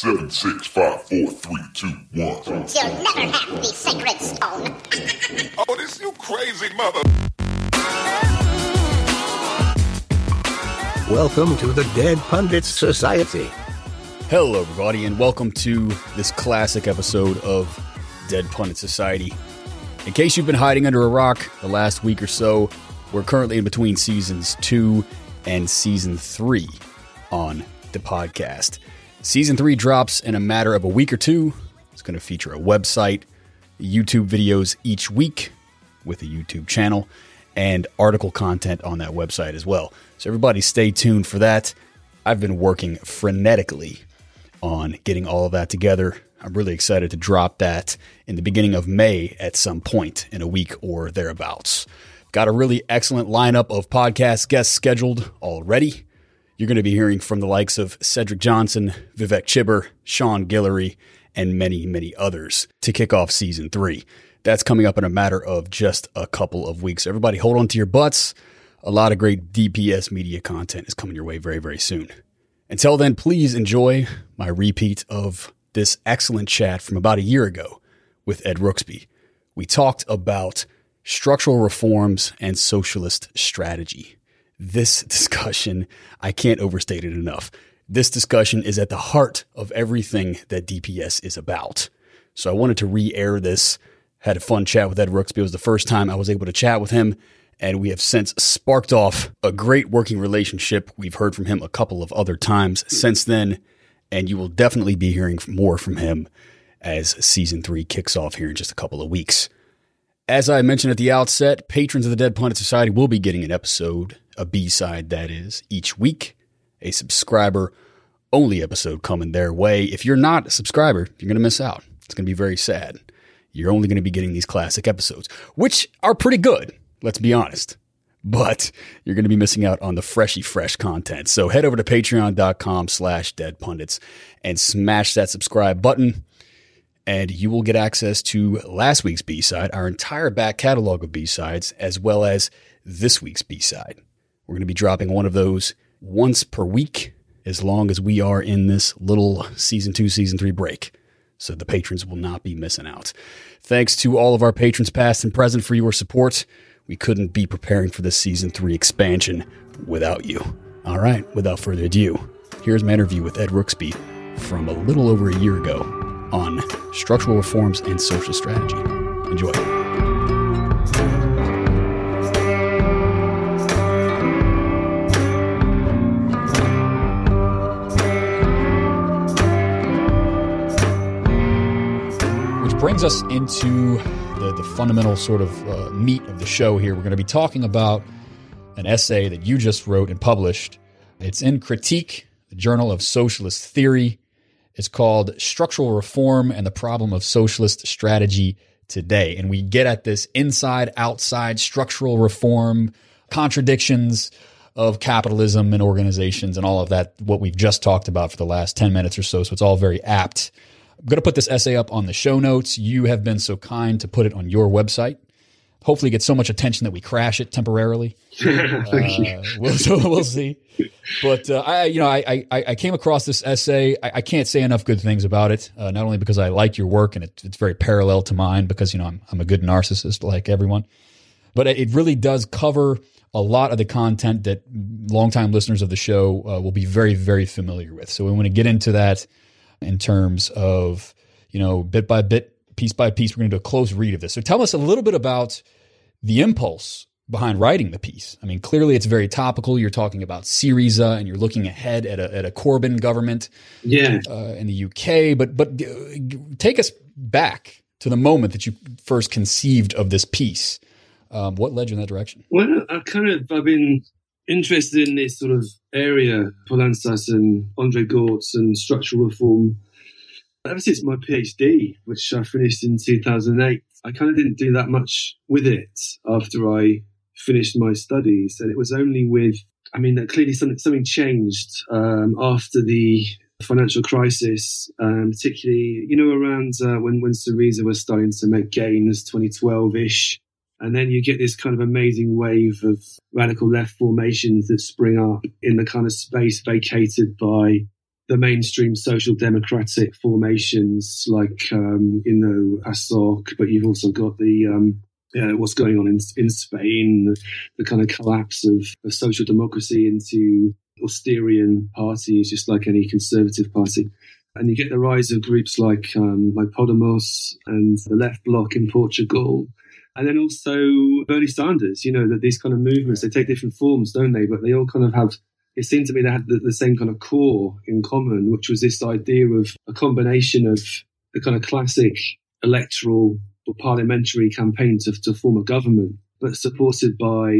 seven, six, five, four, three, two, one. You'll never have the sacred stone. Oh, this you crazy mother. Welcome to the Dead Pundits Society. Hello, everybody, and welcome to this classic episode of Dead Pundit Society. In case you've been hiding under a rock the last week or so, we're currently in between seasons two and season three on the podcast. Season three drops in a matter of a week or two. It's going to feature a website, YouTube videos each week with a YouTube channel, and article content on that website as well. So, everybody stay tuned for that. I've been working frenetically on getting all of that together. I'm really excited to drop that in the beginning of May at some point in a week or thereabouts. Got a really excellent lineup of podcast guests scheduled already. You're going to be hearing from the likes of Cedric Johnson, Vivek Chibber, Sean Guillory, and many, many others to kick off season three. That's coming up in a matter of just a couple of weeks. Everybody, hold on to your butts. A lot of great DPS media content is coming your way very, very soon. Until then, please enjoy my repeat of this excellent chat from about a year ago with Ed Rooksby. We talked about structural reforms and socialist strategy this discussion, I can't overstate it enough. This discussion is at the heart of everything that DPS is about. So I wanted to re air this. Had a fun chat with Ed Rooksby. It was the first time I was able to chat with him, and we have since sparked off a great working relationship. We've heard from him a couple of other times since then, and you will definitely be hearing more from him as season three kicks off here in just a couple of weeks. As I mentioned at the outset, patrons of the Dead Pundit Society will be getting an episode a B side, that is, each week, a subscriber only episode coming their way. If you're not a subscriber, you're going to miss out. It's going to be very sad. You're only going to be getting these classic episodes, which are pretty good, let's be honest. But you're going to be missing out on the freshy fresh content. So head over to patreon.com slash deadpundits and smash that subscribe button and you will get access to last week's B-side, our entire back catalog of B-sides, as well as this week's B-side. We're going to be dropping one of those once per week as long as we are in this little season two, season three break. So the patrons will not be missing out. Thanks to all of our patrons, past and present, for your support. We couldn't be preparing for this season three expansion without you. All right, without further ado, here's my interview with Ed Rooksby from a little over a year ago on structural reforms and social strategy. Enjoy. Brings us into the, the fundamental sort of uh, meat of the show here. We're going to be talking about an essay that you just wrote and published. It's in Critique, the Journal of Socialist Theory. It's called Structural Reform and the Problem of Socialist Strategy Today. And we get at this inside outside structural reform, contradictions of capitalism and organizations and all of that, what we've just talked about for the last 10 minutes or so. So it's all very apt I'm going to put this essay up on the show notes. You have been so kind to put it on your website. Hopefully, get so much attention that we crash it temporarily. Thank uh, you. We'll, so we'll see. But uh, I, you know, I, I, I came across this essay. I, I can't say enough good things about it. Uh, not only because I like your work and it, it's very parallel to mine, because you know I'm I'm a good narcissist like everyone, but it really does cover a lot of the content that longtime listeners of the show uh, will be very very familiar with. So we want to get into that in terms of, you know, bit by bit, piece by piece. We're going to do a close read of this. So tell us a little bit about the impulse behind writing the piece. I mean, clearly it's very topical. You're talking about Syriza and you're looking ahead at a, at a Corbyn government yeah. Uh, in the UK. But, but uh, take us back to the moment that you first conceived of this piece. Um, what led you in that direction? Well, I kind of, I've been interested in this sort of area, Poulantzas and Andre Gorz and structural reform ever since my PhD, which I finished in 2008. I kind of didn't do that much with it after I finished my studies. And it was only with, I mean, clearly something, something changed um, after the financial crisis, um, particularly, you know, around uh, when, when Syriza was starting to make gains, 2012 ish. And then you get this kind of amazing wave of radical left formations that spring up in the kind of space vacated by the mainstream social democratic formations like um, you know PASOK, but you've also got the um, yeah, what's going on in in Spain, the, the kind of collapse of, of social democracy into austerian parties, just like any conservative party. And you get the rise of groups like um, like Podemos and the Left Bloc in Portugal, and then also Bernie Sanders. You know that these kind of movements they take different forms, don't they? But they all kind of have. It seemed to me they had the, the same kind of core in common, which was this idea of a combination of the kind of classic electoral or parliamentary campaign to, to form a government, but supported by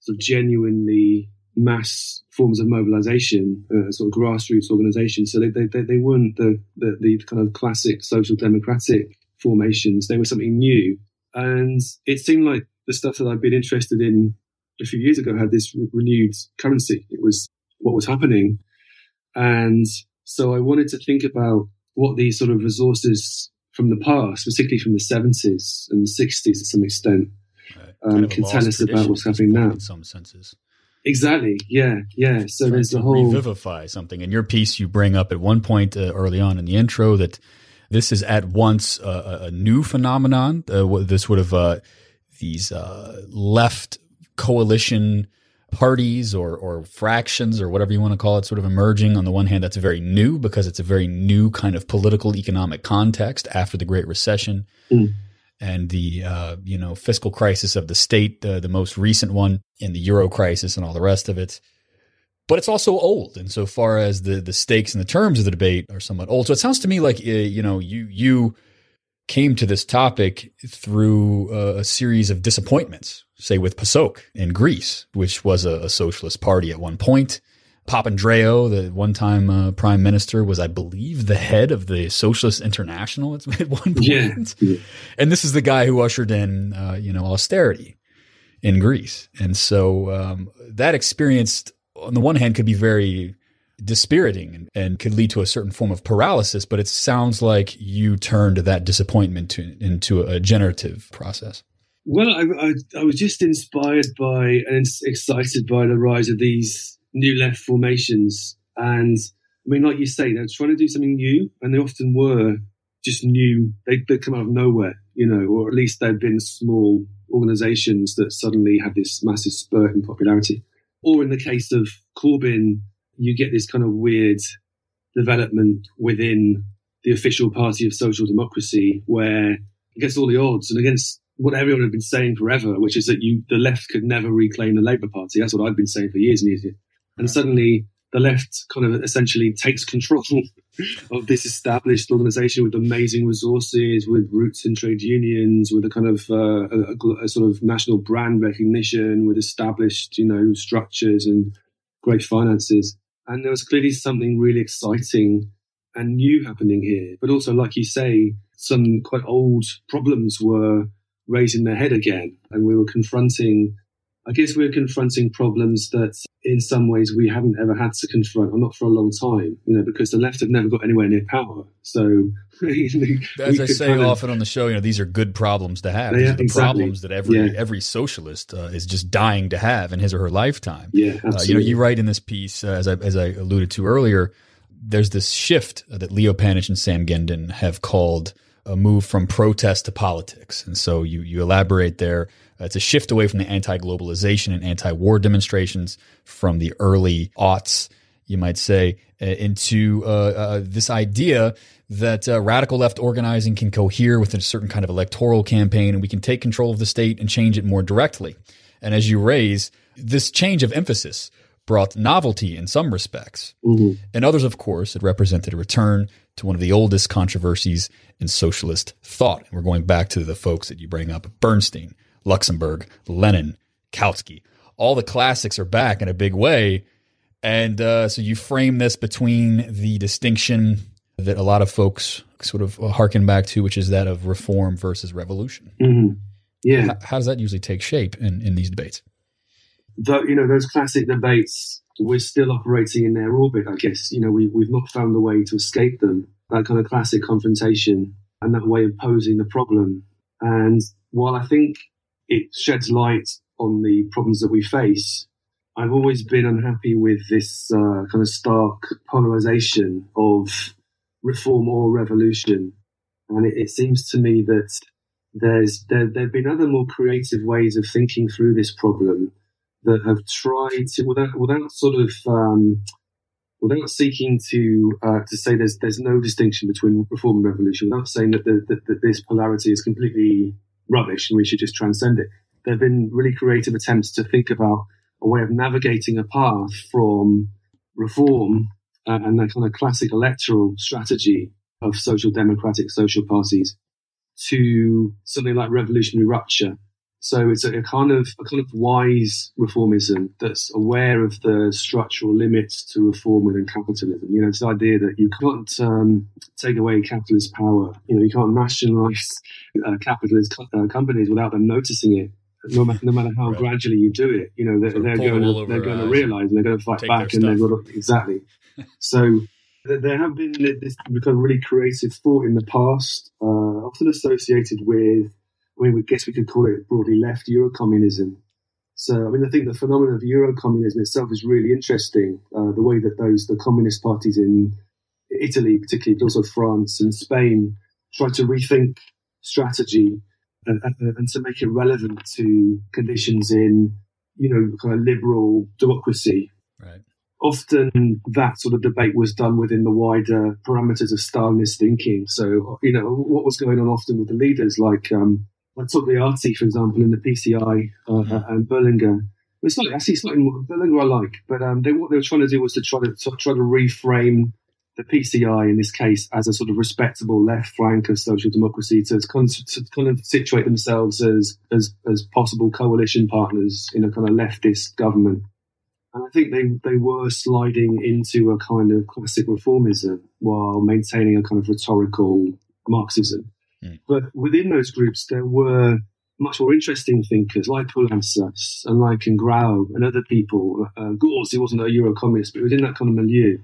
sort of genuinely mass forms of mobilization, uh, sort of grassroots organizations. So they, they, they weren't the, the, the kind of classic social democratic formations. They were something new. And it seemed like the stuff that I'd been interested in a few years ago had this re- renewed currency. It was what was happening. And so I wanted to think about what these sort of resources from the past, particularly from the 70s and the 60s to some extent, Right. um, can tell us about what's happening now. In some senses. Exactly. Yeah. Yeah. So there's the whole. revivify something. In your piece, you bring up at one point uh, early on in the intro that this is at once a, a- new phenomenon. Uh, this would have uh, these uh, left coalition parties or or fractions or whatever you want to call it, sort of emerging. On the one hand, that's very new because it's a very new kind of political economic context after the Great Recession. Mm. And the uh, you know fiscal crisis of the state, uh, the most recent one, and the euro crisis, and all the rest of it but it's also old insofar as the the stakes and the terms of the debate are somewhat old. So it sounds to me like uh, you know you you came to this topic through uh, a series of disappointments, say with PASOK in Greece, which was a, a socialist party at one point. Papandreou, the one-time uh, prime minister, was, I believe, the head of the Socialist International at one point. Yeah. And this is the guy who ushered in, uh, you know, austerity in Greece. And so um, that experience, on the one hand, could be very dispiriting and, and could lead to a certain form of paralysis. But it sounds like you turned that disappointment to, into a generative process. Well, I, I, I was just inspired by and excited by the rise of these new left formations. And I mean, like you say, they're trying to do something new, and they often were just new. They, they come out of nowhere, you know, or at least they've been small organizations that suddenly have this massive spurt in popularity. Or in the case of Corbyn, you get this kind of weird development within the official party of social democracy where against all the odds and against what everyone had been saying forever, which is that you the left could never reclaim the Labour Party. That's what I've been saying for years and years. And suddenly the left kind of essentially takes control of this established organisation with amazing resources, with roots in trade unions, with a kind of uh, a a sort of national brand recognition, with established you know structures and great finances. And there was clearly something really exciting and new happening here. But also, like you say, some quite old problems were raising their head again. And we were confronting, I guess we were confronting problems that in some ways we haven't ever had to confront, or not for a long time, you know, because the left have never got anywhere near power. So, As I say kind of- often on the show, you know, these are good problems to have. Yeah, are the exactly. problems that every Yeah. every socialist uh, is just dying to have in his or her lifetime. yeah, Uh, you know, you write in this piece, uh, as I as I alluded to earlier, there's this shift that Leo Panitch and Sam Gindin have called a move from protest to politics, and so you you elaborate there. Uh, it's a shift away from the anti-globalization and anti-war demonstrations from the early aughts, you might say, uh, into uh, uh, this idea that uh, radical left organizing can cohere with a certain kind of electoral campaign, and we can take control of the state and change it more directly. And as you raise, this change of emphasis brought novelty in some respects. Mhm. In others, of course, it represented a return to one of the oldest controversies in socialist thought. And we're going back to the folks that you bring up Bernstein, Luxemburg, Lenin, Kautsky. All the classics are back in a big way. And uh, so you frame this between the distinction that a lot of folks sort of harken back to, which is that of reform versus revolution. Mhm. Yeah. How, how does that usually take shape in, in these debates? Though, you know, those classic debates, we're still operating in their orbit, I guess. You know, we, we've not found a way to escape them. That kind of classic confrontation and that way of posing the problem. And while I think it sheds light on the problems that we face, I've always been unhappy with this uh, kind of stark polarization of reform or revolution. And it, it seems to me that there's there have been other more creative ways of thinking through this problem that have tried to without without sort of um, without seeking to uh, to say there's there's no distinction between reform and revolution, without saying that, the, that, that this polarity is completely rubbish and we should just transcend it. There have been really creative attempts to think about a way of navigating a path from reform uh, and that kind of classic electoral strategy of social democratic social parties to something like revolutionary rupture. So it's a, a, kind of a kind of wise reformism that's aware of the structural limits to reform within capitalism. You know, this idea that you can't um, take away capitalist power. You know, you can't nationalize uh, capitalist co- uh, companies without them noticing it. No matter, no matter how Right. gradually you do it, you know they're, they're going to they're going to realize and they're going to fight back, and they're going to exactly. So there have been this kind of really creative thought in the past, uh, often associated with, mean, we guess we could call it broadly left Eurocommunism. So, I mean, I think the phenomenon of Eurocommunism itself is really interesting. Uh, the way that those, the communist parties in Italy, particularly, but also France and Spain, try to rethink strategy and, and, and to make it relevant to conditions in, you know, kind of liberal democracy Right. often that sort of debate was done within the wider parameters of Stalinist thinking. So, you know, what was going on often with the leaders like, um, like Togliatti, for example, in the PCI uh, and Berlinguer. It's like actually slightly more, Berlinguer I like, but um, they, what they were trying to do was to try to, to try to reframe the PCI in this case as a sort of respectable left flank of social democracy to kind of, to kind of situate themselves as, as as possible coalition partners in a kind of leftist government. And I think they, they were sliding into a kind of classic reformism while maintaining a kind of rhetorical Marxism. Mm. But within those groups, there were much more interesting thinkers like Poulantzas and like Grau and other people. Uh, he wasn't a Euro-communist, but he was in that kind of milieu.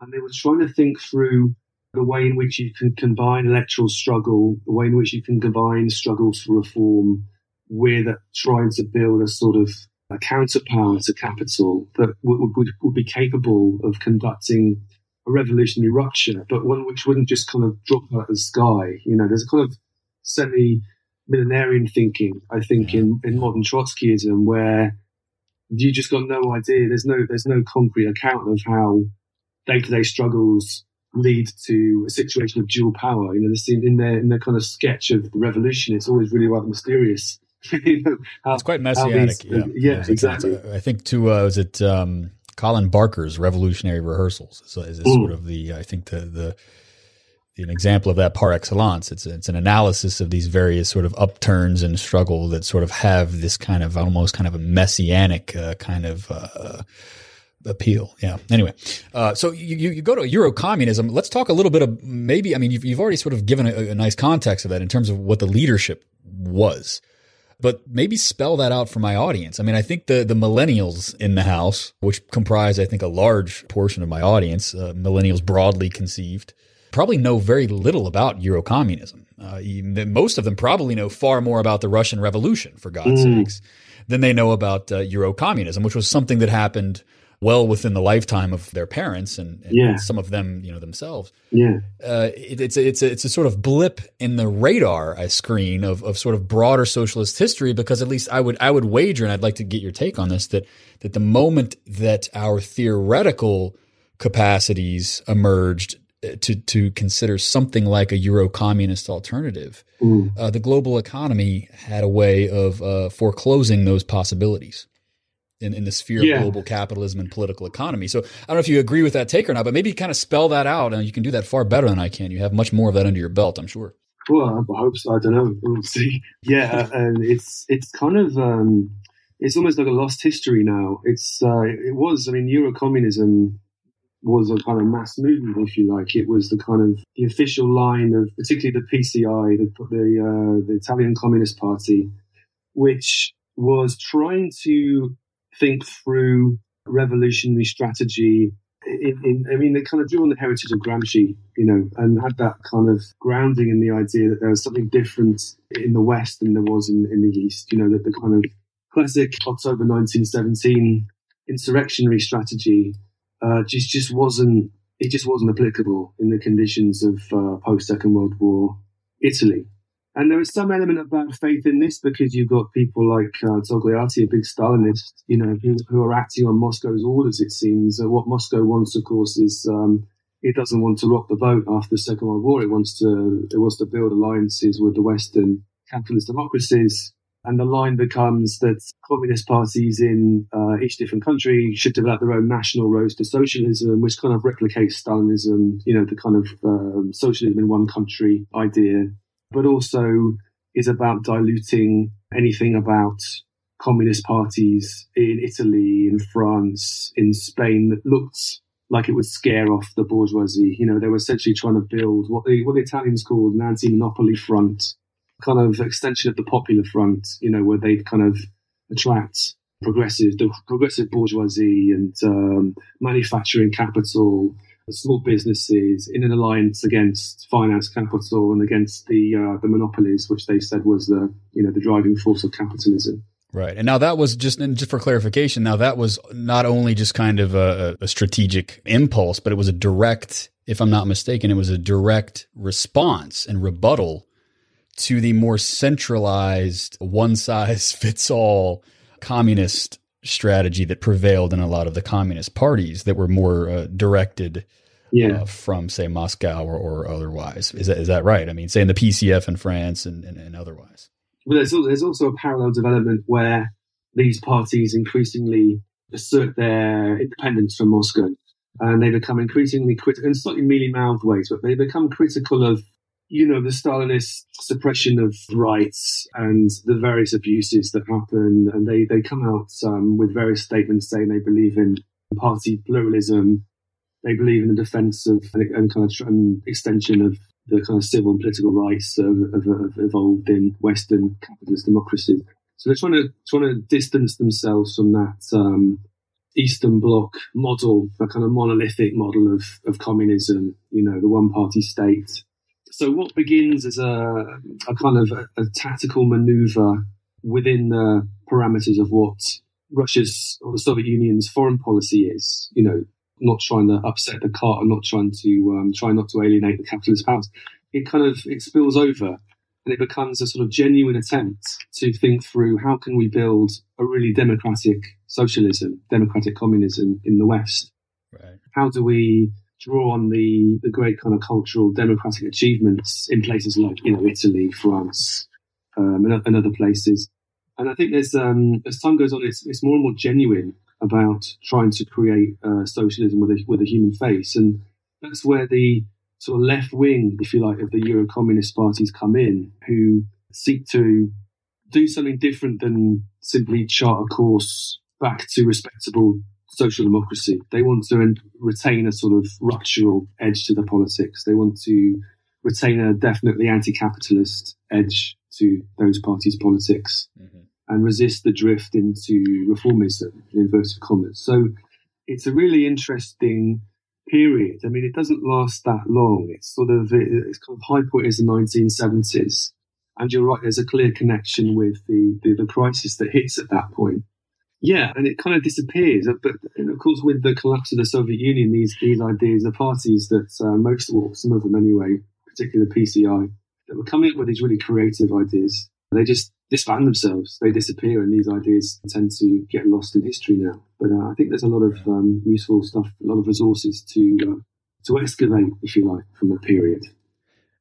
And they were trying to think through the way in which you can combine electoral struggle, the way in which you can combine struggles for reform with trying to build a sort of a counterpower to capital that would, would, would be capable of conducting a revolutionary rupture, but one which wouldn't just kind of drop out of the sky. You know, there's a kind of semi millenarian thinking, I think, in, in modern Trotskyism where you just got no idea. There's no there's no concrete account of how day to day struggles lead to a situation of dual power. You know, this in, in their in their kind of sketch of the revolution, it's always really rather mysterious. you know, how, It's quite messianic. these- yeah, yeah, It's- exactly. it's- I think to uh, was it um, Colin Barker's Revolutionary Rehearsals is, is sort of the I think the the an example of that par excellence. It's it's an analysis of these various sort of upturns and struggle that sort of have this kind of almost kind of a messianic uh, kind of. Uh, appeal. Yeah. Anyway, uh, so you, you you go to Euro communism. Let's talk a little bit of maybe. I mean, you've, you've already sort of given a, a nice context of that in terms of what the leadership was, but maybe spell that out for my audience. I mean, I think the the millennials in the house, which comprise I think a large portion of my audience, uh, millennials broadly conceived, probably know very little about Eurocommunism. Uh, most of them probably know far more about the Russian Revolution, for God's sakes, than they know about uh, Euro communism, which was something that happened well within the lifetime of their parents and, and Yeah. some of them, you know, themselves. yeah, Uh, it, it's a, it's a, it's a sort of blip in the radar I screen of, of sort of broader socialist history because at least I would I would wager and I'd like to get your take on this that that the moment that our theoretical capacities emerged uh, to to consider something like a Euro communist alternative, Mm. uh, the global economy had a way of uh, foreclosing those possibilities. In, in the sphere Yeah. of global capitalism and political economy. So I don't know if you agree with that take or not, but maybe kind of spell that out and you can do that far better than I can. You have much more of that under your belt, I'm sure. Well, I hope so. I don't know. We'll see. Yeah, and it's it's kind of um, it's almost like a lost history now. It's uh, it was. I mean, Eurocommunism was a kind of mass movement, if you like. It was the kind of the official line of particularly the PCI, the the, uh, the Italian Communist Party, which was trying to think through revolutionary strategy in, in, I mean, they kind of drew on the heritage of Gramsci, you know, and had that kind of grounding in the idea that there was something different in the West than there was in, in the East. You know, that the kind of classic October 1917 insurrectionary strategy uh, just just wasn't it just wasn't applicable in the conditions of uh, post Second World War Italy. And there is some element of bad faith in this because you've got people like uh, Togliatti, a big Stalinist, you know, who, who are acting on Moscow's orders. It seems uh, what Moscow wants, of course, is um, it doesn't want to rock the boat after the Second World War. It wants to it wants to build alliances with the Western capitalist democracies and the line becomes that communist parties in uh, each different country should develop their own national roads to socialism, which kind of replicates Stalinism, you know, the kind of um, socialism in one country idea, but also is about diluting anything about communist parties in Italy, in France, in Spain that looked like it would scare off the bourgeoisie. You know, they were essentially trying to build what the, what the Italians called an anti-monopoly front kind of extension of the Popular Front, you know, where they'd kind of attract progressive, the progressive bourgeoisie and um, manufacturing capital, small businesses in an alliance against finance capital and against the uh, the monopolies, which they said was the you know the driving force of capitalism. Right, and now that was just and just for clarification. Now that was not only just kind of a, a strategic impulse, but it was a direct, if I'm not mistaken, it was a direct response and rebuttal to the more centralized, one size fits all communist strategy that prevailed in a lot of the communist parties that were more uh, directed yeah. uh, from, say, Moscow or, or, otherwise. Is that, is that right? I mean, say in the PCF in France and, and, and otherwise. Well, there's, there's also a parallel development where these parties increasingly assert their independence from Moscow. And they become increasingly critical, in slightly mealy mouthed ways, but they become critical of you know, the Stalinist suppression of rights and the various abuses that happen. And they, they come out um, with various statements saying they believe in party pluralism. They believe in the defense of and, and kind of an extension of the kind of civil and political rights of, of, of evolved in Western capitalist democracy. So they're trying to trying to distance themselves from that um, Eastern Bloc model, that kind of monolithic model of, of communism. You know, the one party state so what begins as a, a kind of a, a, tactical maneuver within the parameters of what Russia's or the Soviet Union's foreign policy is, you know, not trying to upset the cart and not trying to um, try not to alienate the capitalist powers, it kind of it spills over and it becomes a sort of genuine attempt to think through how can we build a really democratic socialism, democratic communism in the West. Right. How do we draw on the, the great kind of cultural democratic achievements in places like, you know, Italy, France, um, and, and, other places. And I think there's, um, as time goes on, it's, it's more and more genuine about trying to create uh, socialism with a, with a human face. And that's where the sort of left wing, if you like, of the Euro communist parties come in, who seek to do something different than simply chart a course back to respectable social democracy. They want to retain a sort of ruptural edge to the politics. They want to retain a definitely anti-capitalist edge to those parties' politics mm-hmm. and resist the drift into reformism, in inverted commas. So it's a really interesting period. I mean, it doesn't last that long. It's sort of, it's kind of high point is the 1970s. And you're right, there's a clear connection with the, the, the crisis that hits at that point. Yeah, and it kind of disappears. But of course, with the collapse of the Soviet Union, these these ideas, the parties that uh, most, well, some of them anyway, particularly the PCI, that were coming up with these really creative ideas, they just disband themselves. They disappear, and these ideas tend to get lost in history now. But uh, I think there's a lot of um, useful stuff, a lot of resources to uh, to excavate, if you like, from the period.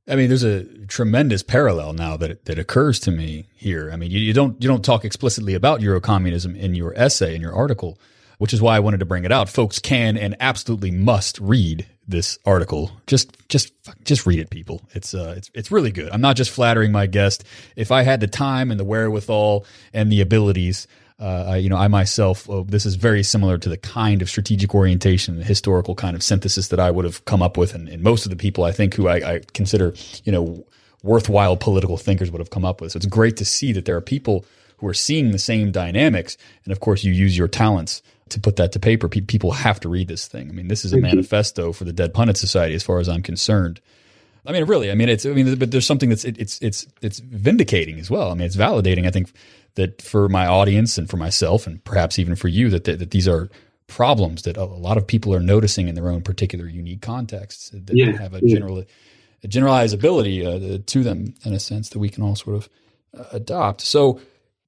I mean, there's a tremendous parallel now that that occurs to me here. I mean, you, you don't you don't talk explicitly about Eurocommunism in your essay in your article, which is why I wanted to bring it out. Folks can and absolutely must read this article. Just just just read it, people. It's uh it's it's really good. I'm not just flattering my guest. If I had the time and the wherewithal and the abilities, uh, you know, I myself, uh, this is very similar to the kind of strategic orientation, the historical kind of synthesis that I would have come up with, and, and most of the people I think who I, I, consider, you know, worthwhile political thinkers would have come up with. So it's great to see that there are people who are seeing the same dynamics, and of course, you use your talents to put that to paper. people have to read this thing. I mean, this is a manifesto for the Dead Pundit Society, as far as I'm concerned. I mean, really, I mean, it's, I mean, but there's something that's, it, it's, it's, it's vindicating as well. I mean, it's validating. I think that for my audience and for myself, and perhaps even for you, that, that, that these are problems that a lot of people are noticing in their own particular unique contexts that Yeah, have a yeah. general, a generalizability uh, to them in a sense that we can all sort of uh, adopt. So,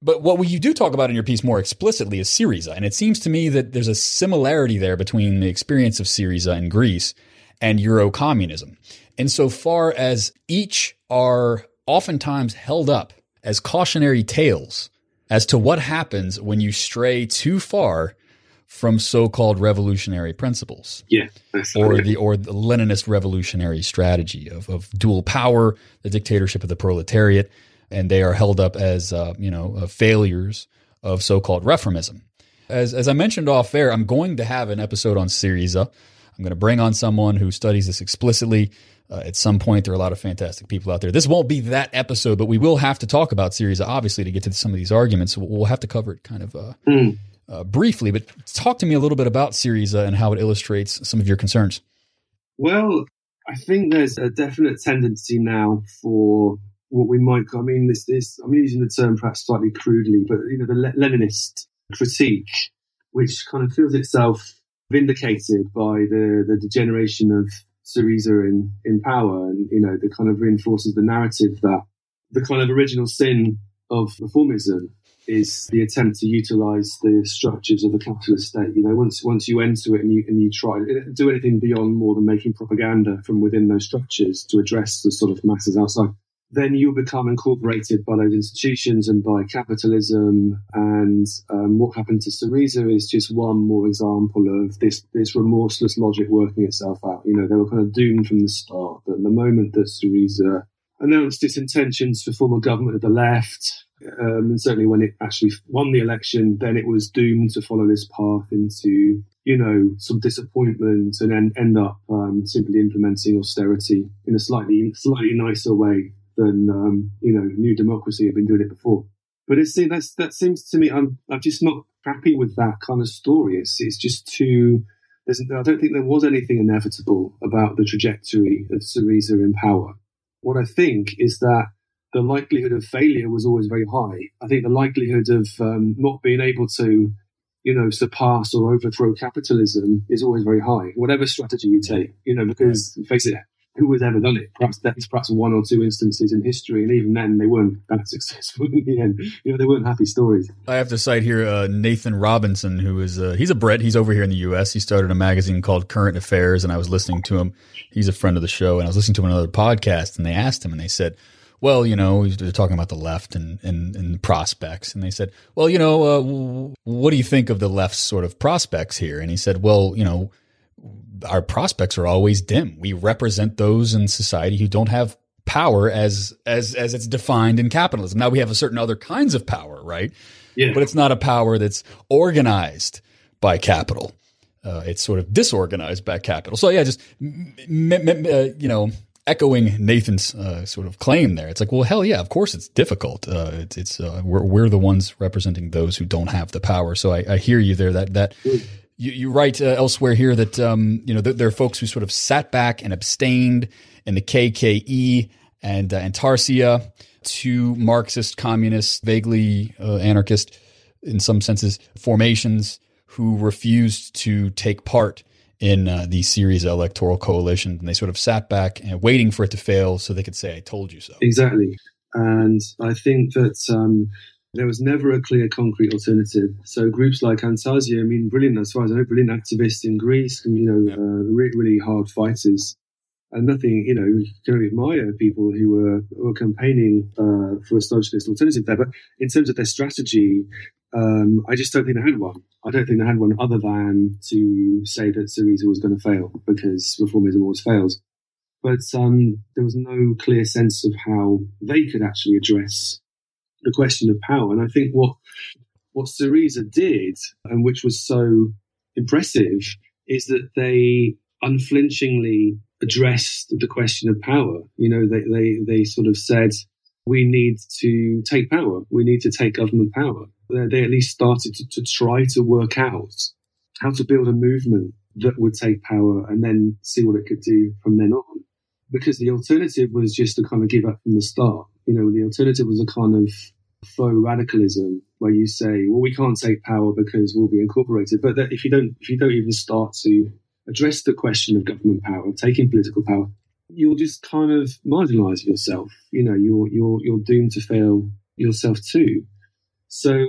but what you do talk about in your piece more explicitly is Syriza. And it seems to me that there's a similarity there between the experience of Syriza in Greece and Euro communism, insofar as each are oftentimes held up as cautionary tales as to what happens when you stray too far from so-called revolutionary principles Yeah, or the or the Leninist revolutionary strategy of, of dual power, the dictatorship of the proletariat, and they are held up as uh, you know uh, failures of so-called reformism. As as I mentioned off air, I'm going to have an episode on Syriza. I'm going to bring on someone who studies this explicitly. Uh, at some point, there are a lot of fantastic people out there. This won't be that episode, but we will have to talk about Syriza, obviously, to get to some of these arguments. We'll have to cover it kind of uh, Hmm. uh, briefly. But talk to me a little bit about Syriza and how it illustrates some of your concerns. Well, I think there's a definite tendency now for what we might. I mean, this this I'm using the term perhaps slightly crudely, but you know, the Le- Leninist critique, which kind of feels itself vindicated by the the degeneration of Syriza in in power, and you know, that kind of reinforces the narrative that the kind of original sin of reformism is the attempt to utilize the structures of the capitalist state. You know, once once you enter it and you and you try to do anything beyond more than making propaganda from within those structures to address the sort of masses outside, then you become incorporated by those institutions and by capitalism. And um, what happened to Syriza is just one more example of this this remorseless logic working itself out. You know, they were kind of doomed from the start. That the moment that Syriza announced its intentions to form a government of the left, um, and certainly when it actually won the election, then it was doomed to follow this path into, you know, some disappointment and then end up um, simply implementing austerity in a slightly slightly nicer way than um, you know New Democracy had been doing it before. But it's that's that seems to me I'm I'm just not happy with that kind of story. It's it's just too. There's, I don't think there was anything inevitable about the trajectory of Syriza in power. What I think is that the likelihood of failure was always very high. I think the likelihood of um, not being able to, you know, surpass or overthrow capitalism is always very high, whatever strategy you take. You know, because face it, who has ever done it? Perhaps that's perhaps one or two instances in history, and even then they weren't that successful in the end. You know, they weren't happy stories. I have to cite here uh, Nathan Robinson, who is uh, he's a Brit. He's over here in the U.S. He started a magazine called Current Affairs, and I was listening to him. He's a friend of the show, and I was listening to another podcast, and they asked him, and they said, "Well, you know, they're talking about the left and and, and prospects," and they said, "Well, you know, uh, what do you think of the left's sort of prospects here?" And he said, "Well, you know." Our prospects are always dim. We represent those in society who don't have power as as as it's defined in capitalism. Now we have a certain other kinds of power, right? Yeah, but it's not a power that's organized by capital. Uh, it's sort of disorganized by capital. So yeah, just m- m- m- uh, you know, echoing Nathan's uh, sort of claim there. It's like, well, hell yeah, of course it's difficult. Uh, it's it's uh, we're we're the ones representing those who don't have the power. So I, I hear you there. That that. You, you write uh, elsewhere here that um, you know th- there are folks who sort of sat back and abstained in the KKE and uh, Antarsya, two Marxist, communist, vaguely uh, anarchist, in some senses, formations who refused to take part in uh, the Syriza electoral coalition. And they sort of sat back and waiting for it to fail so they could say, I told you so. Exactly. And I think that um, there was never a clear, concrete alternative. So groups like Antarsya, I mean, brilliant, as far as I know, brilliant activists in Greece, and, you know, uh, really, really hard fighters. And nothing, you know, you can only admire people who were, who were campaigning uh, for a socialist alternative there. But in terms of their strategy, um, I just don't think they had one. I don't think they had one other than to say that Syriza was going to fail because reformism always fails but um, there was no clear sense of how they could actually address the question of power. And I think what what Syriza did, and which was so impressive, is that they unflinchingly addressed the question of power. You know, they they, they sort of said, "We need to take power. We need to take government power." They, they at least started to, to try to work out how to build a movement that would take power and then see what it could do from then on. because the alternative was just to kind of give up from the start. You know, the alternative was a kind of faux radicalism where you say, well, we can't take power because we'll be incorporated. But if you don't, if you don't even start to address the question of government power, taking political power, you'll just kind of marginalize yourself. You know, you're, you're, you're doomed to fail yourself too. So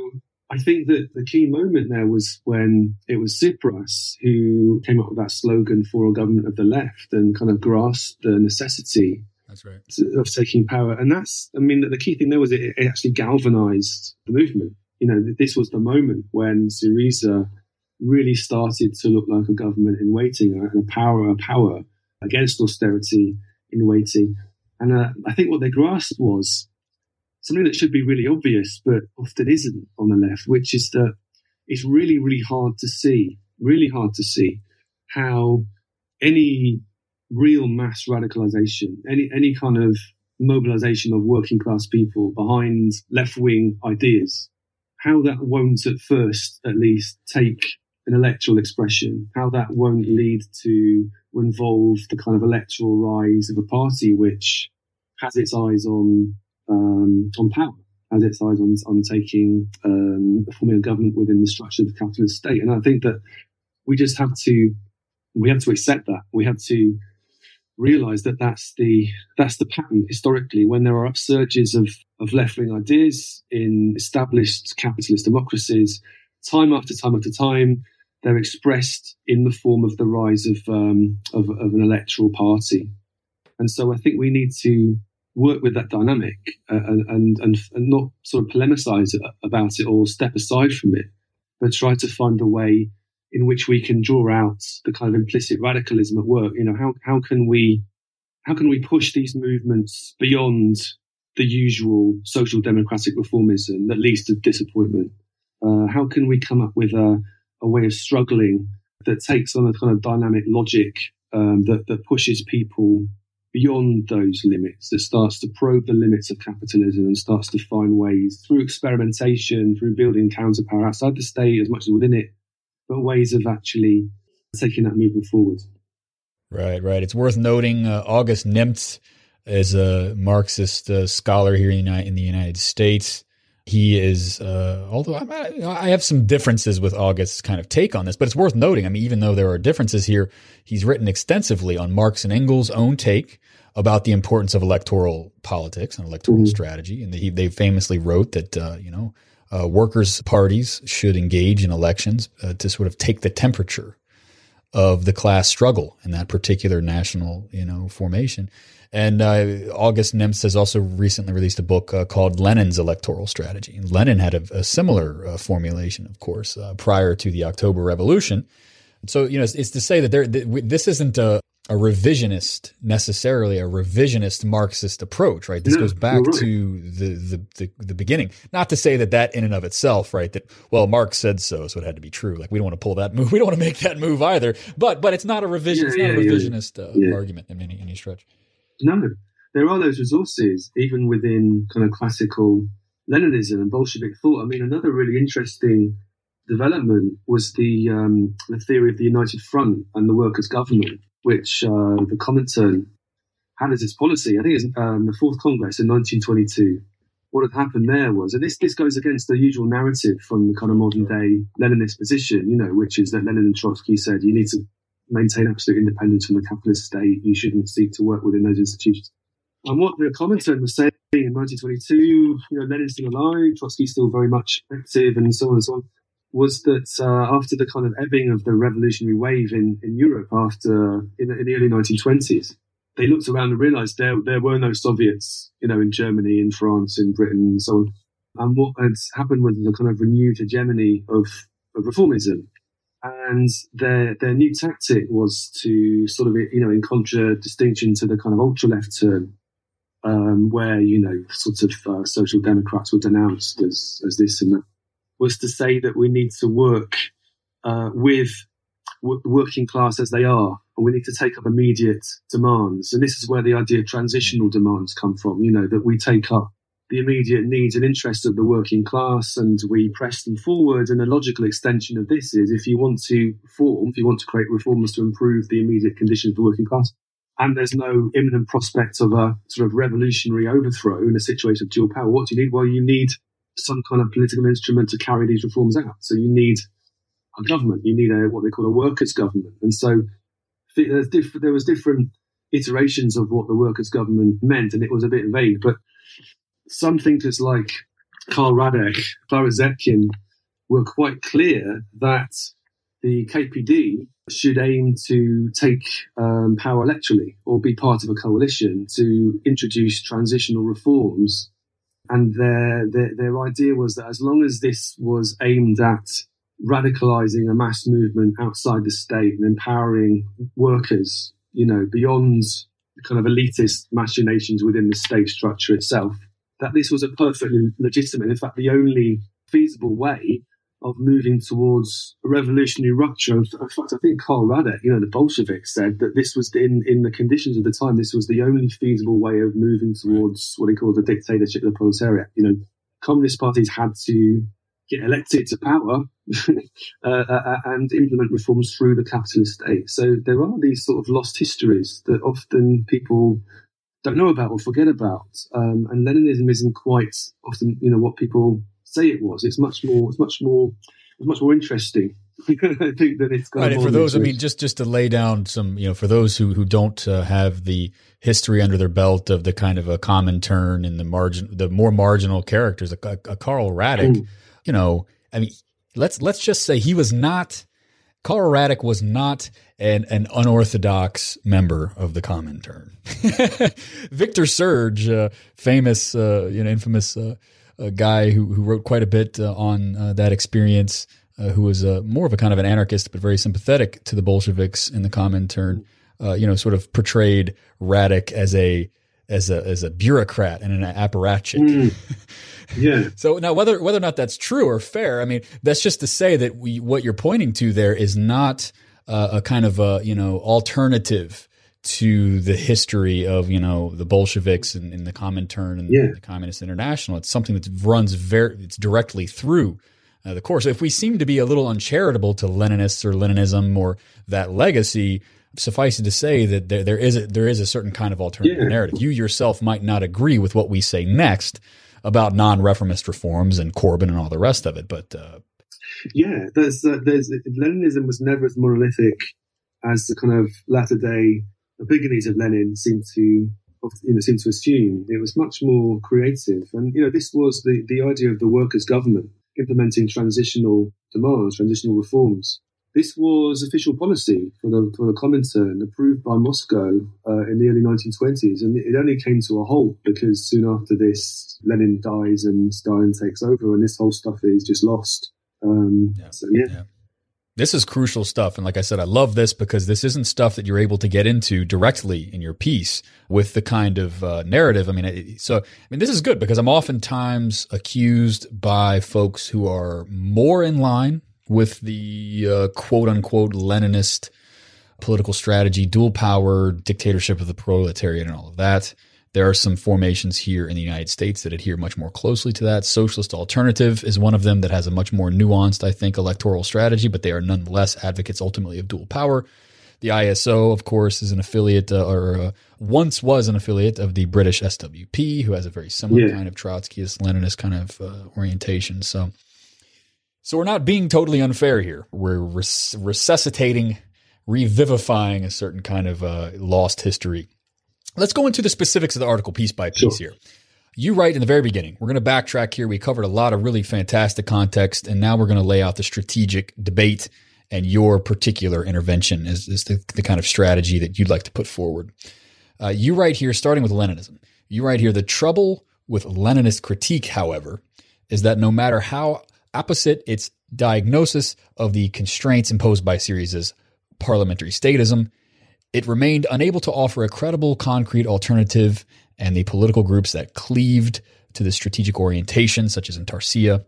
I think that the key moment there was when it was Tsipras who came up with that slogan for a government of the left and kind of grasped the necessity That's right. of taking power. And that's, I mean, the key thing there was it, it actually galvanized the movement. You know, this was the moment when Syriza really started to look like a government in waiting and a power, a power against austerity in waiting. And uh, I think what they grasped was something that should be really obvious, but often isn't on the left, which is that it's really, really hard to see, really hard to see how any real mass radicalization, any, any kind of mobilization of working class people behind left wing ideas, how that won't at first, at least, take an electoral expression, how that won't lead to involve the kind of electoral rise of a party which has its eyes on um, on power, has its eyes on on taking um, forming a government within the structure of the capitalist state. And I think that we just have to we have to accept that. We have to realize that that's the that's the pattern historically. When there are upsurges of of left wing ideas in established capitalist democracies time after time after time they're expressed in the form of the rise of um, of, of an electoral party. And so I think we need to work with that dynamic uh, and and and not sort of polemicize about it or step aside from it but try to find a way in which we can draw out the kind of implicit radicalism at work. You know, how, how can we, how can we push these movements beyond the usual social democratic reformism that leads to disappointment? Uh, how can we come up with a, a way of struggling that takes on a kind of dynamic logic um, that, that pushes people beyond those limits, that starts to probe the limits of capitalism and starts to find ways through experimentation, through building counterpower outside the state as much as within it, but ways of actually taking that movement forward. Right, right. It's worth noting uh, August Nimtz is a Marxist uh, scholar here in, in the United States. He is, uh, although I, I have some differences with August's kind of take on this, but it's worth noting. I mean, even though there are differences here, he's written extensively on Marx and Engels' own take about the importance of electoral politics and electoral mm-hmm. strategy. And he, they famously wrote that, uh, you know, uh, workers' parties should engage in elections uh, to sort of take the temperature of the class struggle in that particular national, you know, formation. And uh, August Nimtz has also recently released a book uh, called Lenin's Electoral Strategy. And Lenin had a, a similar uh, formulation, of course, uh, prior to the October Revolution. So, you know, it's, it's to say that there, this isn't a, a revisionist necessarily a revisionist Marxist approach, right? This goes back right. to the, the, the the beginning. Not to say that that in and of itself, right? That well, Marx said so, so it had to be true. Like we don't want to pull that move. We don't want to make that move either. But but it's not a revision. Yeah, it's not a revisionist uh, argument in any any stretch. No, there are those resources even within kind of classical Leninism and Bolshevik thought. I mean, another really interesting development was the um, the theory of the United Front and the workers' government which uh, the Comintern had as its policy. I think it's um, the Fourth Congress in 1922. What had happened there was, and this, this goes against the usual narrative from the kind of modern day Leninist position, you know, which is that Lenin and Trotsky said you need to maintain absolute independence from the capitalist state. You shouldn't seek to work within those institutions. And what the Comintern was saying in 1922, you know, Lenin's still alive, Trotsky's still very much active, and so on and so on was that uh, after the kind of ebbing of the revolutionary wave in, in Europe after in, in the early 1920s, they looked around and realized there there were no Soviets, you know, in Germany, in France, in Britain, and so on. And what had happened was a kind of renewed hegemony of, of reformism. And their their new tactic was to sort of, you know, in contradistinction to the kind of ultra left turn, um, where you know, sort of uh, social democrats were denounced as as this and that was to say that we need to work uh, with w- working class as they are, and we need to take up immediate demands. And this is where the idea of transitional demands come from. You know that we take up the immediate needs and interests of the working class and we press them forward. And a logical extension of this is if you want to reform, if you want to create reforms to improve the immediate conditions of the working class, and there's no imminent prospect of a sort of revolutionary overthrow in a situation of dual power. What do you need? Well, you need some kind of political instrument to carry these reforms out. So you need a government. You need a what they call a workers' government. And so there was different iterations of what the workers' government meant, and it was a bit vague. But some thinkers like Karl Radek, Clara Zetkin, were quite clear that the KPD should aim to take um, power electorally or be part of a coalition to introduce transitional reforms. And their, their, their idea was that as long as this was aimed at radicalizing a mass movement outside the state and empowering workers, you know, beyond kind of elitist machinations within the state structure itself, that this was a perfectly legitimate, in fact, the only feasible way of moving towards a revolutionary rupture. In fact, I think Karl Radek, you know, the Bolsheviks said that this was in, in the conditions of the time, this was the only feasible way of moving towards what he called the dictatorship of the proletariat. You know, communist parties had to get elected to power uh, uh, uh, and implement reforms through the capitalist state. So there are these sort of lost histories that often people don't know about or forget about. Um, and Leninism isn't quite often, you know, what people say it was. It's much more. It's much more. It's much more interesting. I think that it's right. And for those, I mean, just just to lay down some, you know, for those who who don't uh, have the history under their belt of the kind of a Comintern and the margin, the more marginal characters, a, a, a Karl Radek, mm. you know, I mean, let's let's just say he was not. Karl Radek was not an, an unorthodox member of the Comintern. Victor Serge, uh, famous, uh, you know, infamous uh, a guy who, who wrote quite a bit uh, on uh, that experience, uh, who was uh, more of a kind of an anarchist, but very sympathetic to the Bolsheviks in the Comintern. Uh, you know, sort of portrayed Radek as a as a as a bureaucrat and an apparatchik. Mm. Yeah. so now, whether whether or not that's true or fair, I mean, that's just to say that we, what you're pointing to there is not uh, a kind of a you know alternative to the history of you know the Bolsheviks and, and the Comintern and yeah. the Communist International. It's something that runs very it's directly through uh, the course. If we seem to be a little uncharitable to Leninists or Leninism or that legacy, suffice it to say that there, there is a, there is a certain kind of alternative yeah. narrative. You yourself might not agree with what we say next about non-reformist reforms and Corbyn and all the rest of it, but uh, yeah, there's uh, there's Leninism was never as monolithic as the kind of latter day the beginnings of Lenin seem to you know seem to assume it was much more creative. And you know this was the the idea of the workers' government implementing transitional demands, transitional reforms. This was official policy for the for the Comintern, approved by Moscow uh, in the early 1920s, and it only came to a halt because soon after this, Lenin dies and Stalin takes over, and this whole stuff is just lost. Um, yeah. So yeah. yeah. This is crucial stuff. And like I said, I love this because this isn't stuff that you're able to get into directly in your piece with the kind of uh, narrative. I mean, so, I mean, this is good because I'm oftentimes accused by folks who are more in line with the uh, quote unquote Leninist political strategy, dual power, dictatorship of the proletariat, and all of that. There are some formations here in the United States that adhere much more closely to that. Socialist Alternative is one of them that has a much more nuanced, I think, electoral strategy, but they are nonetheless advocates ultimately of dual power. The ISO, of course, is an affiliate uh, or uh, once was an affiliate of the British SWP, who has a very similar yeah. kind of Trotskyist, Leninist kind of uh, orientation. So, so we're not being totally unfair here. We're res- resuscitating, revivifying a certain kind of uh, lost history Let's go into the specifics of the article piece by piece sure. here. You write in the very beginning, we're going to backtrack here. We covered a lot of really fantastic context, and now we're going to lay out the strategic debate and your particular intervention is, is the, the kind of strategy that you'd like to put forward. Uh, you write here, starting with Leninism, you write here the trouble with Leninist critique, however, is that no matter how opposite its diagnosis of the constraints imposed by Syriza's parliamentary statism, it remained unable to offer a credible, concrete alternative, and the political groups that cleaved to the strategic orientation, such as Antarsya,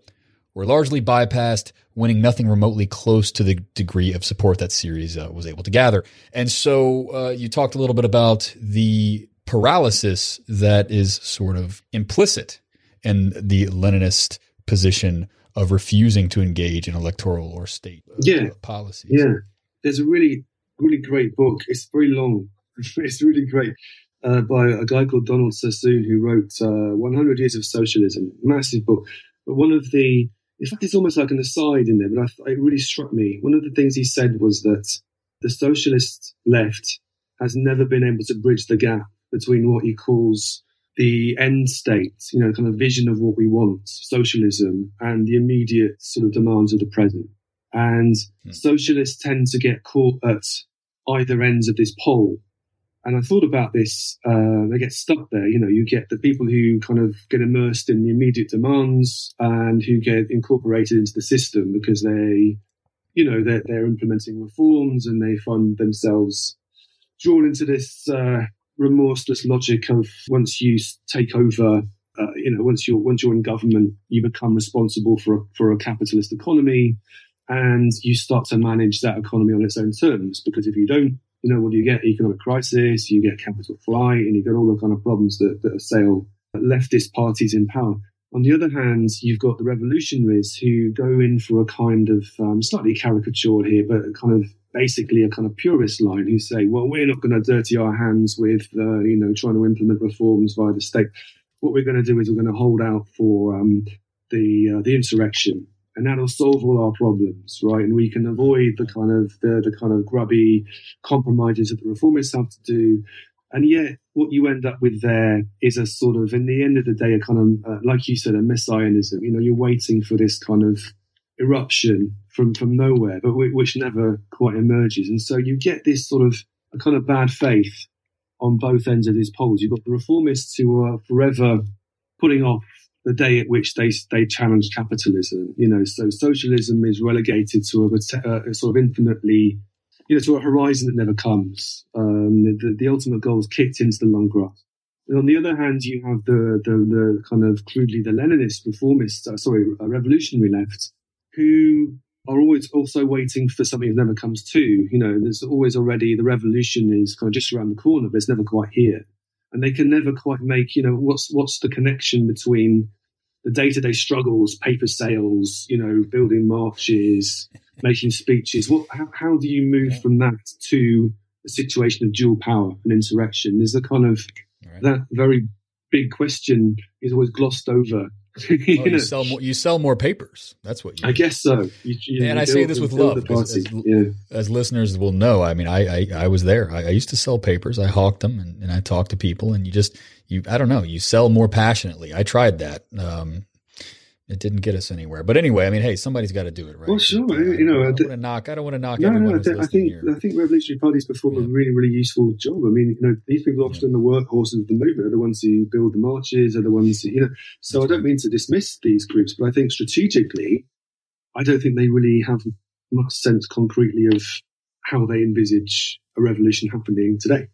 were largely bypassed, winning nothing remotely close to the degree of support that Syriza was able to gather. And so uh, you talked a little bit about the paralysis that is sort of implicit in the Leninist position of refusing to engage in electoral or state uh, yeah. policies. Yeah. There's a really really great book. It's very long. it's really great. Uh, by a guy called Donald Sassoon, who wrote uh, 100 Years of Socialism, massive book. But one of the, in fact, it's almost like an aside in there, but I, it really struck me. One of the things he said was that the socialist left has never been able to bridge the gap between what he calls the end state, you know, kind of vision of what we want, socialism, and the immediate sort of demands of the present. And Hmm. socialists tend to get caught at either ends of this pole. And I thought about this, uh, they get stuck there. You know, you get the people who kind of get immersed in the immediate demands and who get incorporated into the system because they, you know, they're, they're implementing reforms and they find themselves drawn into this uh, remorseless logic of once you take over, uh, you know, once you're once you're in government, you become responsible for a, for a capitalist economy, and you start to manage that economy on its own terms. Because if you don't, you know, do you get? Economic crisis, you get capital flight, and you get all the kind of problems that, that assail leftist parties in power. On the other hand, you've got the revolutionaries who go in for a kind of um, slightly caricatured here, but kind of basically a kind of purist line who say, well, we're not going to dirty our hands with, uh, you know, trying to implement reforms via the state. What we're going to do is we're going to hold out for um, the uh, the insurrection, and that'll solve all our problems, right? And we can avoid the kind of the, the kind of grubby compromises that the reformists have to do. And yet, what you end up with there is a sort of, in the end of the day, a kind of, uh, like you said, a messianism. You know, you're waiting for this kind of eruption from from nowhere, but whi- which never quite emerges. And so you get this sort of a kind of bad faith on both ends of these poles. You've got the reformists who are forever putting off the day at which they they challenge capitalism. You know, so socialism is relegated to a, a sort of infinitely, you know, to a horizon that never comes. Um, the, the ultimate goal is kicked into the long grass. And on the other hand, you have the the, the kind of crudely the Leninist reformist, uh, sorry, uh, revolutionary left, who are always also waiting for something that never comes to. You know, there's always already the revolution is kind of just around the corner, but it's never quite here, and they can never quite make. You know, what's what's the connection between the day-to-day struggles, paper sales, you know, building marches, making speeches. What? How, how do you move from that to a situation of dual power and insurrection? There's a kind of Right. that very big question is always glossed over. Oh, You know, you sell more. You sell more papers. That's what you. I guess so. You, you, And I say this with love, as- yeah. as listeners will know, I mean, I I, I was there. I, I used to sell papers. I hawked them, and, and I talked to people. And you just you I don't know. You sell more passionately. I tried that. Um, it didn't get us anywhere. But anyway, I mean, hey, somebody's got to do it, right? Well, sure, uh, you know, I I don't thi- want to knock. I don't want to knock No, everyone no, I, think- I think here. I think revolutionary parties perform a really, really useful job. I mean, you know, these people are often the workhorses of the movement, are the ones who build the marches, are the ones who, you know. So I don't mean to dismiss these groups, but I think strategically, I don't think they really have much sense concretely of how they envisage a revolution happening today.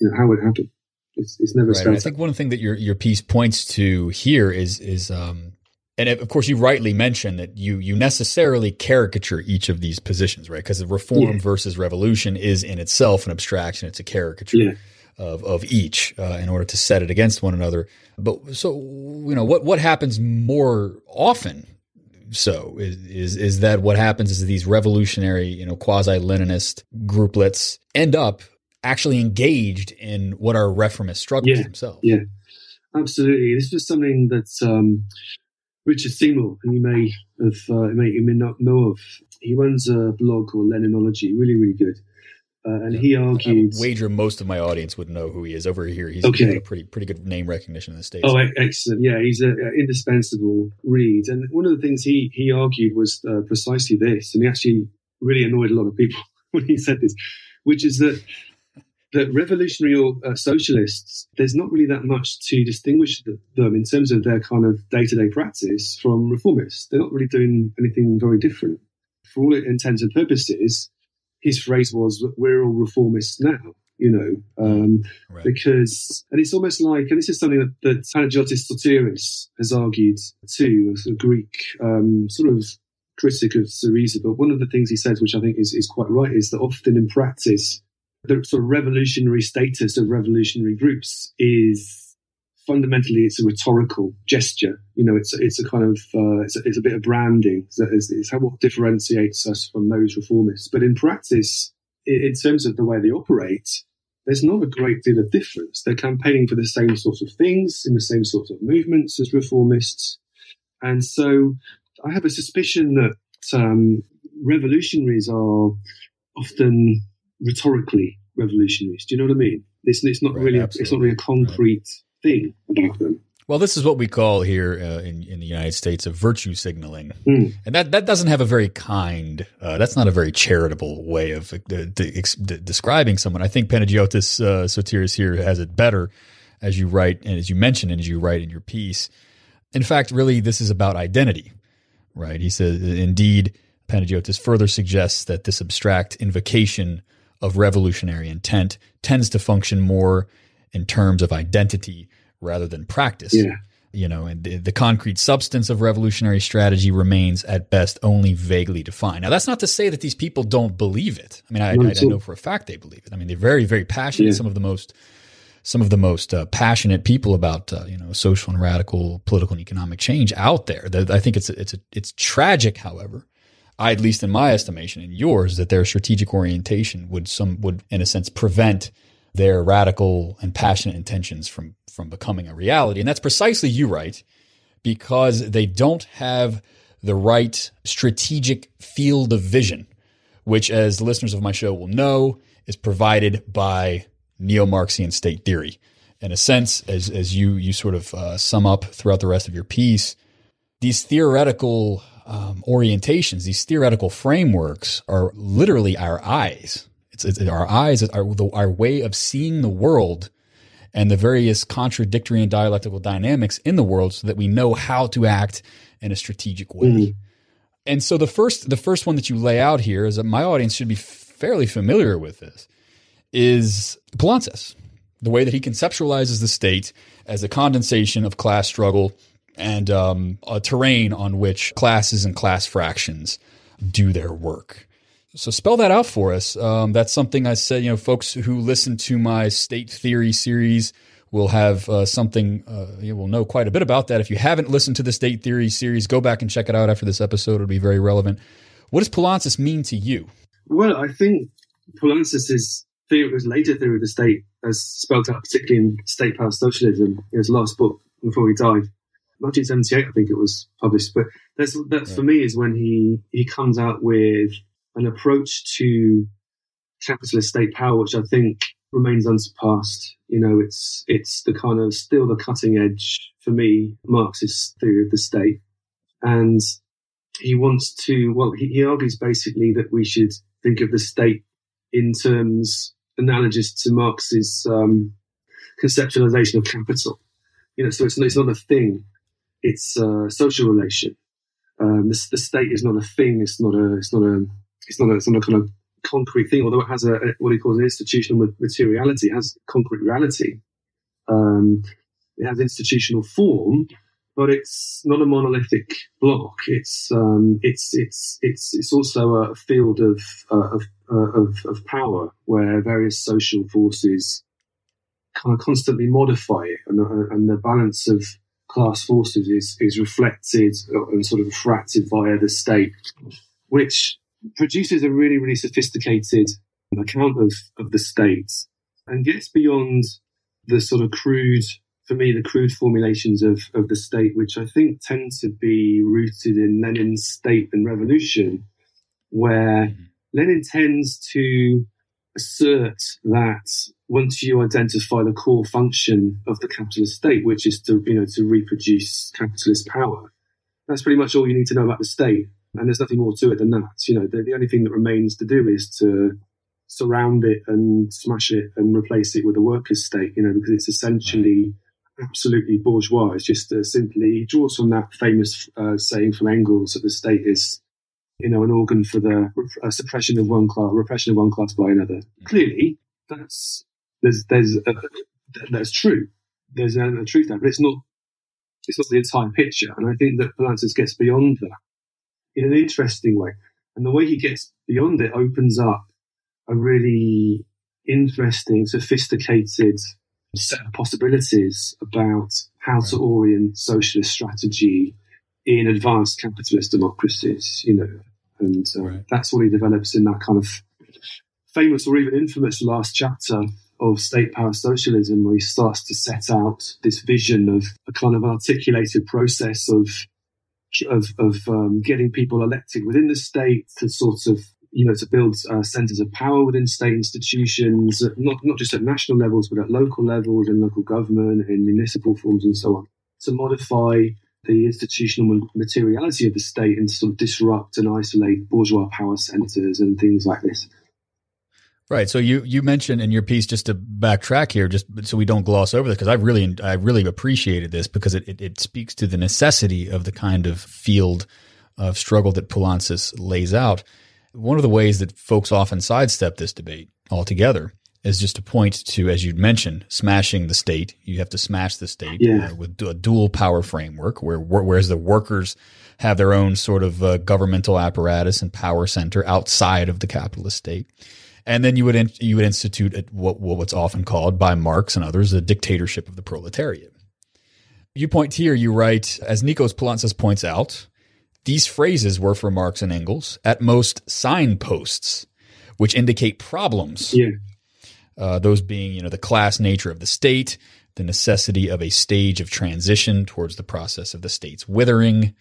You know, how it happened. It's, it's never Right. I think one thing that your your piece points to here is is um and of course you rightly mentioned that you you necessarily caricature each of these positions, right? Because the reform Yeah. versus revolution is in itself an abstraction. It's a caricature Yeah. of of each uh, in order to set it against one another. But so you know what what happens more often so is, is is that what happens is these revolutionary you know quasi Leninist grouplets end up actually engaged in what are reformist struggles Yeah, themselves. yeah. Absolutely. This was something that um, Richard Seymour, who you may have, uh, may, you may not know of, he runs a blog called Leninology, really, really good. Uh, and he argued. wager most of my audience would know who he is over here. He's Okay. got a pretty pretty good name recognition in the states. Oh, excellent! Yeah, he's an indispensable read. And one of the things he he argued was uh, precisely this, and he actually really annoyed a lot of people when he said this, which is that that revolutionary or uh, socialists, there's not really that much to distinguish them in terms of their kind of day to day practice from reformists. They're not really doing anything very different. For all intents and purposes, his phrase was, "We're all reformists now." You know, um, right. because and it's almost like and this is something that, that Panagiotis Sotiris has argued too, a Greek um, sort of critic of Syriza. But one of the things he says, which I think is, is quite right, is that often in practice, the sort of revolutionary status of revolutionary groups is fundamentally it's a rhetorical gesture. You know, it's it's a kind of uh, it's, a, it's a bit of branding. It's, it's, how what differentiates us from those reformists. But in practice, in, in terms of the way they operate, there's not a great deal of difference. They're campaigning for the same sort of things in the same sort of movements as reformists. And so I have a suspicion that um, revolutionaries are often rhetorically revolutionaries. Do you know what I mean? It's, it's not Right, really absolutely. it's not really a concrete thing about them. Well, this is what we call here uh, in, in the United States a virtue signaling, Mm. and that that doesn't have a very kind. Uh, that's not a very charitable way of uh, de- de- describing someone. I think Panagiotis uh, Sotiris here has it better, as you write and as you mention and as you write in your piece. In fact, really, this is about identity, right? He says, indeed, Panagiotis further suggests that this abstract invocation of revolutionary intent tends to function more in terms of identity rather than practice. Yeah. You know, and the, the concrete substance of revolutionary strategy remains at best only vaguely defined. Now, that's not to say that these people don't believe it. I mean, I, I, I know for a fact they believe it. I mean, they're very, very passionate. Yeah. Some of the most some of the most uh, passionate people about uh, you know social and radical political and economic change out there. That- I think it's it's it's tragic, however, I, at least in my estimation and yours, that their strategic orientation would some would in a sense prevent their radical and passionate intentions from from becoming a reality. And that's precisely you right, because they don't have the right strategic field of vision, which, as listeners of my show will know, is provided by neo-Marxian state theory. In a sense, as as you you sort of uh, sum up throughout the rest of your piece, these theoretical um, orientations, these theoretical frameworks, are literally our eyes. It's, it's our eyes, are the, our way of seeing the world and the various contradictory and dialectical dynamics in the world, so that we know how to act in a strategic way. And so the first the first one that you lay out here is that my audience should be fairly familiar with this is Poulantzas, the way that he conceptualizes the state as a condensation of class struggle and um, a terrain on which classes and class fractions do their work. So spell that out for us. Um, that's something I said. You know, folks who listen to my state theory series will have uh, something. Uh, you will know quite a bit about that. If you haven't listened to the state theory series, go back and check it out after this episode. It'll be very relevant. What does Poulantzas mean to you? Well, I think Poulantzas' theory, his later theory of the state, as spelled out particularly in State Power Socialism, his last book before he died, 1978, I think it was published. But that's that for me is when he he comes out with an approach to capitalist state power, which I think remains unsurpassed. You know, it's it's the kind of still the cutting edge for me Marxist theory of the state, and he wants to. Well, he, he argues basically that we should think of the state in terms analogous to Marx's um, conceptualization of capital. You know, so it's, it's not a thing; it's a social relation. Um, the, the state is not a thing; it's not a, it's not a, it's not a, it's not a kind of concrete thing. Although it has a, a what he calls an institutional materiality, it has concrete reality. Um, it has institutional form, but it's not a monolithic block. It's um, it's it's it's it's also a field of uh, of, uh, of of power where various social forces kind of constantly modify it, and, uh, and the balance of class forces is is reflected and sort of refracted via the state, which produces a really really sophisticated account of of the state and gets beyond the sort of crude for me, the crude formulations of, of the state, which I think tend to be rooted in Lenin's state and revolution, where mm-hmm. Lenin tends to assert that once you identify the core function of the capitalist state, which is to, you know, to reproduce capitalist power, that's pretty much all you need to know about the state. And there's nothing more to it than that. You know, the, the only thing that remains to do is to surround it and smash it and replace it with a workers' state, you know, because it's essentially absolutely bourgeois. It's just uh, simply draws from that famous uh, saying from Engels that the state is, you know, an organ for the uh, suppression of one class, repression of one class by another. Clearly, that's there's there's uh, that's true. There's a, a truth there, but it's not it's not the entire picture. And I think that Poulantzas gets beyond that in an interesting way. And the way he gets beyond it opens up a really interesting, sophisticated set of possibilities about how to orient socialist strategy in advanced capitalist democracies, you know, and uh, Right. that's what he develops in that kind of famous or even infamous last chapter of state power socialism, where he starts to set out this vision of a kind of articulated process of of, of um, getting people elected within the state to sort of you know to build uh, centers of power within state institutions, not not just at national levels, but at local levels in local government, in municipal forms, and so on, to modify the institutional materiality of the state and sort of disrupt and isolate bourgeois power centers and things like this. Right. So you you mentioned in your piece just to backtrack here, just so we don't gloss over this, because I really I really appreciated this because it, it, it speaks to the necessity of the kind of field of struggle that Poulantzas lays out. One of the ways that folks often sidestep this debate altogether is just to point to, as you mentioned, smashing the state. You have to smash the state Yeah. uh, with a dual power framework, where whereas the workers have their own sort of uh, governmental apparatus and power center outside of the capitalist state. And then you would in, you would institute a, what what's often called by Marx and others a dictatorship of the proletariat. You point here, you write, as Nikos Poulantzas points out, these phrases were for Marx and Engels at most signposts, which indicate problems. Yeah, Uh, those being, you know, the class nature of the state, the necessity of a stage of transition towards the process of the state's withering.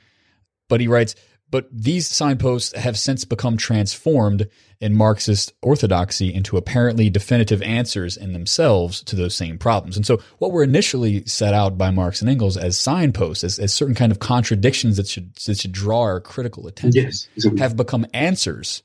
But he writes, but these signposts have since become transformed in Marxist orthodoxy into apparently definitive answers in themselves to those same problems. And so, what were initially set out by Marx and Engels as signposts, as, as certain kind of contradictions that should that should draw our critical attention, yes, exactly. have become answers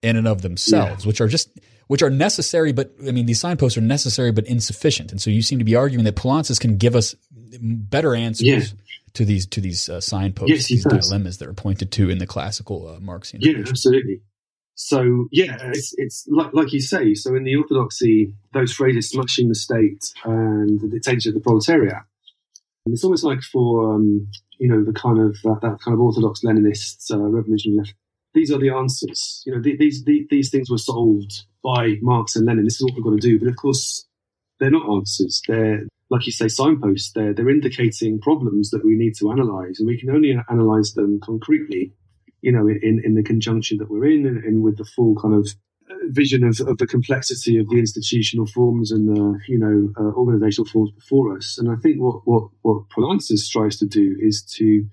in and of themselves, which are just which are necessary, but I mean these signposts are necessary but insufficient. And so you seem to be arguing that Poulantzas can give us better answers to these to these uh, signposts, Yes, these does. dilemmas that are pointed to in the classical uh, Marxian. Yeah, tradition. absolutely. So yeah, it's it's like like you say. So in the orthodoxy, those phrases "smashing the state" and "the dictatorship of the proletariat," and it's almost like for um, you know the kind of that, that kind of orthodox Leninist uh, revolutionary left. These are the answers. You know, th- these, these these things were solved by Marx and Lenin. This is what we're going to do. But of course, they're not answers. They're like you say, signposts. They're they're indicating problems that we need to analyze, and we can only analyze them concretely you know, in, in the conjunction that we're in and, and with the full kind of uh, vision of, of the complexity of the institutional forms and the, you know, uh, organizational forms before us. And I think what, what, what Poulantzas tries to do is to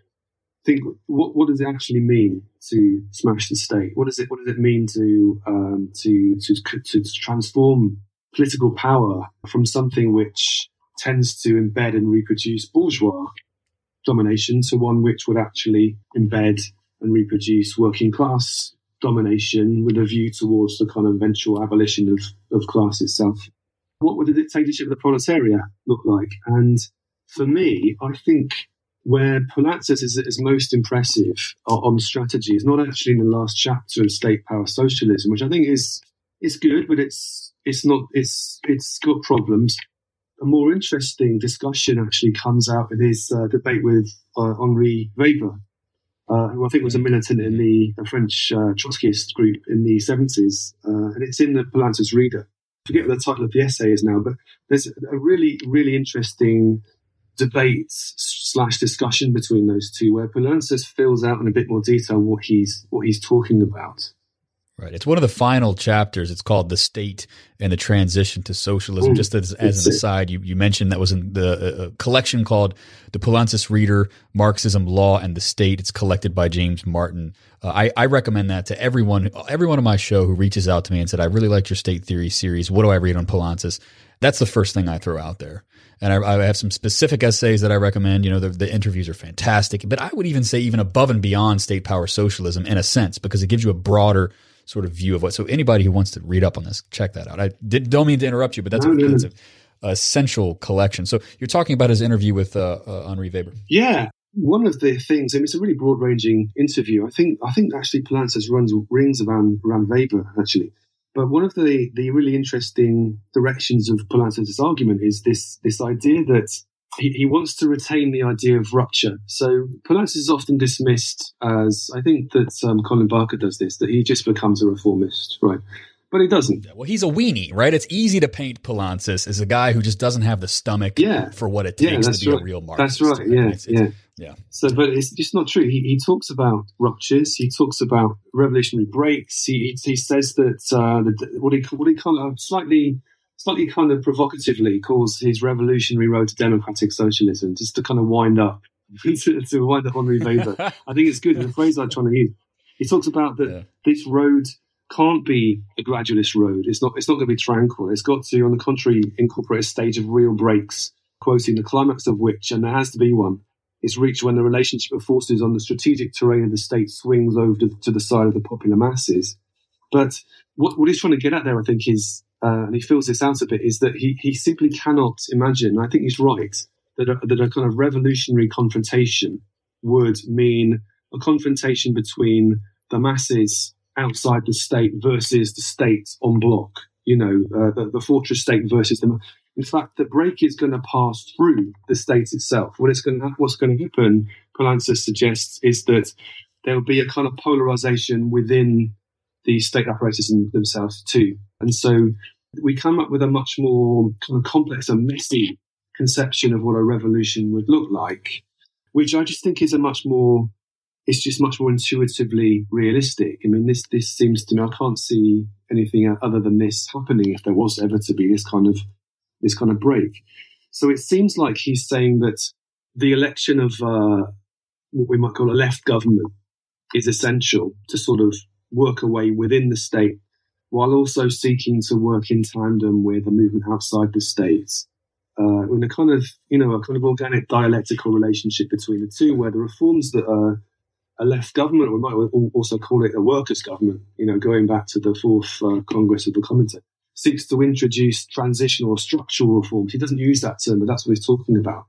think, what, what does it actually mean to smash the state? What does it, what does it mean to, um, to, to, to transform political power from something which tends to embed and reproduce bourgeois domination to one which would actually embed and reproduce working class domination with a view towards the kind of eventual abolition of, of class itself. What would the dictatorship of the proletariat look like? And for me, I think where Poulantzas is, is most impressive on, strategy is not actually in the last chapter of state power socialism, which I think is is good, but it's it's not it's it's got problems. A more interesting discussion actually comes out in his uh, debate with uh, Henri Weber, uh, who I think was a militant in the, the French uh, Trotskyist group in the 70s. Uh, and it's in the Poulantzas Reader. I forget what the title of the essay is now, but there's a really, really interesting debate slash discussion between those two where Poulantzas fills out in a bit more detail what he's, what he's talking about. Right. It's one of the final chapters. It's called "The State and the Transition to Socialism." Mm, Just as, as an aside, you, you mentioned that was in the uh, collection called "The Poulantzas Reader: Marxism, Law, and the State." It's collected by James Martin. Uh, I, I recommend that to everyone. Everyone on my show who reaches out to me and said, "I really liked your state theory series. What do I read on Poulantzas?" That's the first thing I throw out there. And I, I have some specific essays that I recommend. You know, the, the interviews are fantastic, but I would even say even above and beyond state power socialism in a sense because it gives you a broader sort of view of what. So anybody who wants to read up on this, check that out. I did, don't mean to interrupt you, but that's, No, a, no, no. that's a, essential collection. So you're talking about his interview with uh, uh, Henri Weber. Yeah, one of the things, I mean, it's a really broad ranging interview. I think, I think actually Poulantzas runs rings around, around Weber, actually. But one of the, the really interesting directions of Poulantzas' argument is this, this idea that he, he wants to retain the idea of rupture. So Poulantzas is often dismissed as, I think that um, Colin Barker does this, that he just becomes a reformist, right? But he doesn't. Well, he's a weenie, right? It's easy to paint Poulantzas as a guy who just doesn't have the stomach Yeah. for what it takes that's to be right. a real Marxist. That's right. Yeah, It's- it's- yeah, yeah. So, but it's just not true. He, he talks about ruptures. He talks about revolutionary breaks. He he, he says that uh, the, what he what he kind of slightly slightly kind of provocatively calls his revolutionary road to democratic socialism, just to kind of wind up to, to wind up Henri Weber. I think it's good. The phrase I'm trying to use. He talks about that Yeah. this road can't be a gradualist road. It's not. It's not going to be tranquil. It's got to, on the contrary, incorporate a stage of real breaks. Quoting the climax of which, and there has to be one, is reached when the relationship of forces on the strategic terrain of the state swings over to, to the side of the popular masses. But what, what he's trying to get at there, I think, is, uh, and he fills this out a bit, is that he, he simply cannot imagine, I think he's right, that a, that a kind of revolutionary confrontation would mean a confrontation between the masses outside the state versus the state on block. You know, uh, the, the fortress state versus the. In fact, the break is going to pass through the state itself. What it's going to, what's going to happen, Poulantzas suggests, is that there will be a kind of polarization within the state apparatus themselves too. And so we come up with a much more kind of complex and messy conception of what a revolution would look like, which I just think is a much more it's just much more intuitively realistic. I mean, this this seems to me I can't see anything other than this happening if there was ever to be this kind of this kind of break. So it seems like he's saying that the election of uh, what we might call a left government is essential to sort of work away within the state, while also seeking to work in tandem with a movement outside the states uh, in a kind of you know a kind of organic dialectical relationship between the two, where the reforms that are a left government, we might also call it a workers' government, you know, going back to the fourth uh, Congress of the Comintern, seeks to introduce transitional or structural reforms. He doesn't use that term, but that's what he's talking about.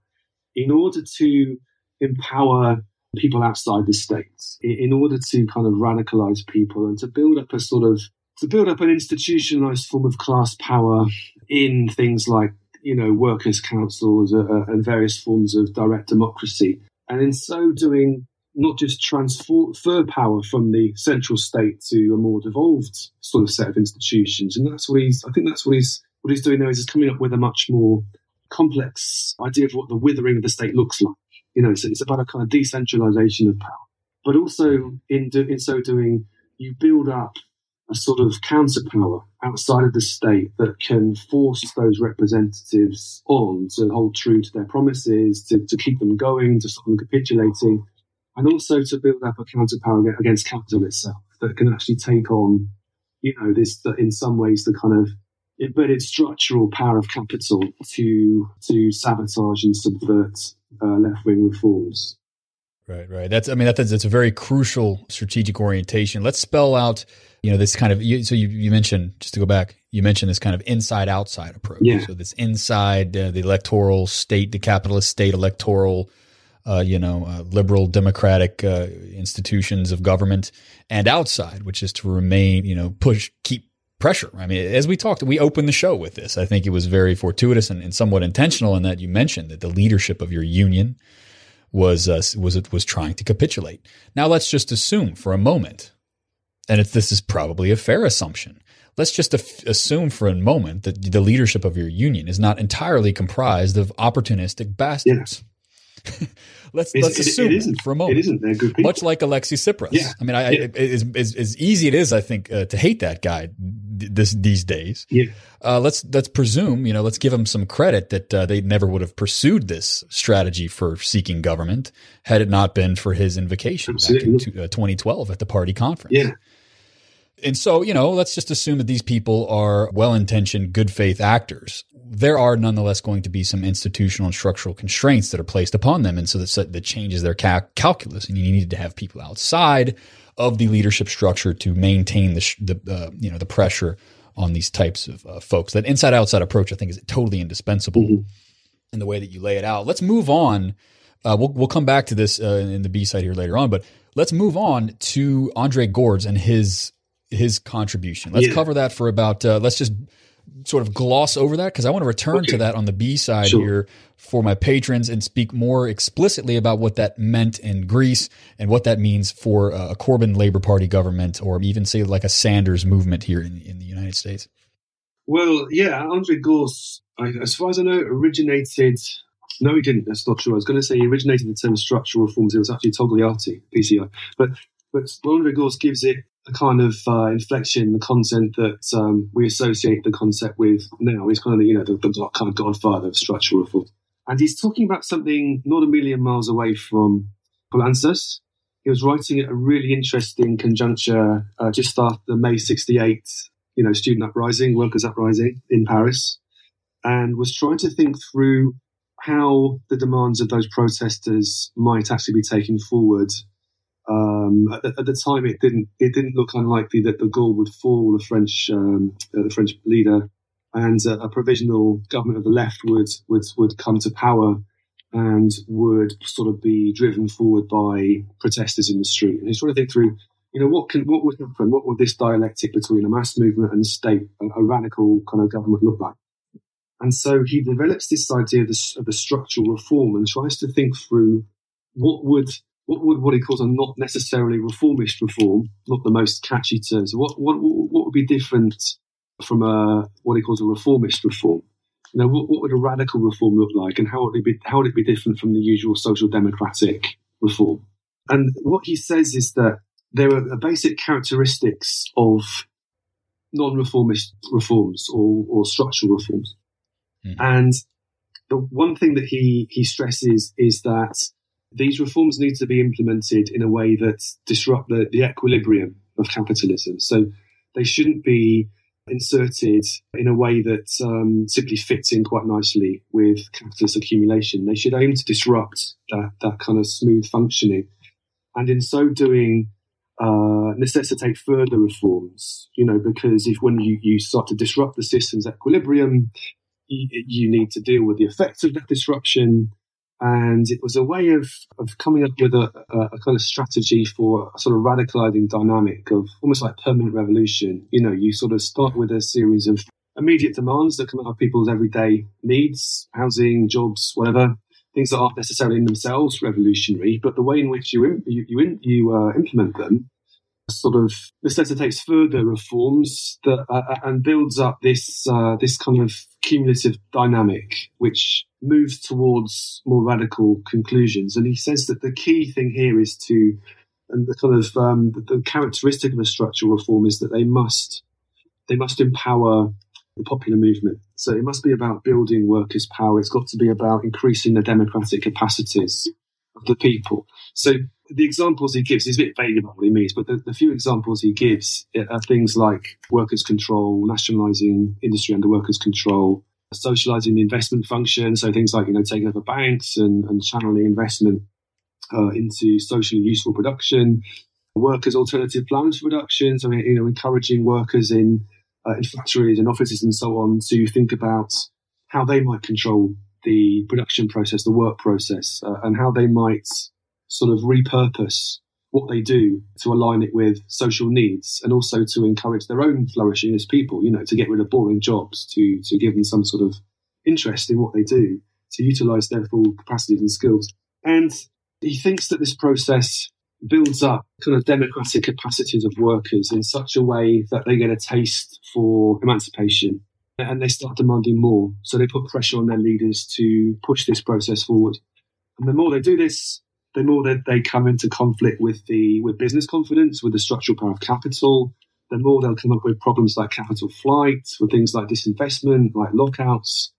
In order to empower people outside the states, in order to kind of radicalize people and to build up a sort of to build up an institutionalized form of class power in things like you know workers' councils uh, uh, and various forms of direct democracy, and in so doing, not just transfer power from the central state to a more devolved sort of set of institutions, and that's what he's. I think that's what he's what he's doing there is he's coming up with a much more complex idea of what the withering of the state looks like. You know, so it's about a kind of decentralization of power, but also in do, in so doing, you build up a sort of counterpower outside of the state that can force those representatives on to hold true to their promises, to, to keep them going, to stop them capitulating, and also to build up a counterpower ag- against capital itself that can actually take on, you know, this that in some ways the kind of embedded structural power of capital to to sabotage and subvert uh, left wing reforms. Right, right. That's I mean that's that's a very crucial strategic orientation. Let's spell out, you know, this kind of you, so you you mentioned just to go back, you mentioned this kind of inside outside approach. Yeah. So this inside uh, the electoral state, the capitalist state electoral uh, you know, uh, liberal democratic uh, institutions of government and outside, which is to remain, you know, push, keep pressure. I mean, as we talked, we opened the show with this. I think it was very fortuitous and, and somewhat intentional in that you mentioned that the leadership of your union was uh, was was trying to capitulate. Now let's just assume for a moment, and this is probably a fair assumption. Let's just assume for a moment that the leadership of your union is not entirely comprised of opportunistic bastards. let's It's- let's it- it assume isn't. for a moment. It isn't. They're good people. Much like Alexei Tsipras. Yeah. I mean, I, Yeah. As, as, as easy it is, I think, uh, to hate that guy this these days. yeah. Uh, let's let's presume, you know, let's give him some credit that uh, they never would have pursued this strategy for seeking government had it not been for his invocation back in Absolutely. uh, 2012 at the party conference. Yeah. And so, you know, let's just assume that these people are well intentioned, good faith actors. There are nonetheless going to be some institutional and structural constraints that are placed upon them. And so that, that changes their cal- calculus. And you need to have people outside of the leadership structure to maintain the, sh- the uh, you know, the pressure on these types of uh, folks. That inside outside approach, I think, is totally indispensable in the way that you lay it out. Let's move on. Uh, we'll, we'll come back to this uh, in the B side here later on, but let's move on to Andre Gorz and his his contribution. Let's Yeah. cover that for about. Uh, let's just sort of gloss over that because I want to return to that on the B side Sure. here for my patrons and speak more explicitly about what that meant in Greece and what that means for uh, a Corbyn Labour Party government or even say like a Sanders movement here in, in the United States. Well, yeah, Andre Gorz, I, as far as I know, originated. No, he didn't. That's not true. I was going to say he originated the term structural reforms. It was actually Togliatti, PCI. But but Andre Gorz gives it a kind of uh, inflection, the content that um, we associate the concept with now is kind of the, you know the, the kind of godfather of structural reform, and he's talking about something not a million miles away from Poulantzas. He was writing at a really interesting conjuncture uh, just after the May '68, you know, student uprising, workers' uprising in Paris, and was trying to think through how the demands of those protesters might actually be taken forward um, at, the, at, the, time, it didn't it didn't look unlikely that de Gaulle would fall, the French um, uh, the French leader, and uh, a provisional government of the left would would would come to power and would sort of be driven forward by protesters in the street. And he's trying to think through, you know, what can what would happen? What would this dialectic between a mass movement and a state, a, a radical kind of government, look like? And so he develops this idea of the, of the structural reform and tries to think through what would what would what he calls a not necessarily reformist reform, not the most catchy term. So what what what would be different from a what he calls a reformist reform? You know, what, what would a radical reform look like, and how would it be how would it be different from the usual social democratic reform? And what he says is that there are basic characteristics of non-reformist reforms or, or structural reforms, mm. and the one thing that he he stresses is that these reforms need to be implemented in a way that disrupt the, the equilibrium of capitalism. So they shouldn't be inserted in a way that um, simply fits in quite nicely with capitalist accumulation. They should aim to disrupt that, that kind of smooth functioning. And in so doing, uh, necessitate further reforms, you know, because if when you, you start to disrupt the system's equilibrium, you, you need to deal with the effects of that disruption and it was a way of, of coming up with a, a, a, kind of strategy for a sort of radicalizing dynamic of almost like permanent revolution. You know, you sort of start with a series of immediate demands that come out of people's everyday needs, housing, jobs, whatever, things that aren't necessarily in themselves revolutionary, but the way in which you, you, you, you uh, implement them sort of necessitates further reforms that, uh, uh, and builds up this uh, this kind of cumulative dynamic, which moves towards more radical conclusions. And he says that the key thing here is to, and the kind of um, the, the characteristic of a structural reform is that they must they must empower the popular movement. So it must be about building workers' power. It's got to be about increasing the democratic capacities of the people. So the examples he gives, he's a bit vague about what he means, but the, the few examples he gives are things like workers' control, nationalising industry under workers' control, socialising the investment function, so things like you know taking over banks and, and channeling investment uh, into socially useful production, workers' alternative plans for production, so you know encouraging workers in uh, in factories and offices and so on to think about how they might control the production process, the work process, uh, and how they might sort of repurpose what they do to align it with social needs and also to encourage their own flourishing as people, you know, to get rid of boring jobs, to, to give them some sort of interest in what they do, to utilize their full capacities and skills. And he thinks that this process builds up kind of democratic capacities of workers in such a way that they get a taste for emancipation and they start demanding more. So they put pressure on their leaders to push this process forward. And the more they do this, the more that they come into conflict with the with business confidence, with the structural power of capital, the more they'll come up with problems like capital flight, with things like disinvestment, like lockouts,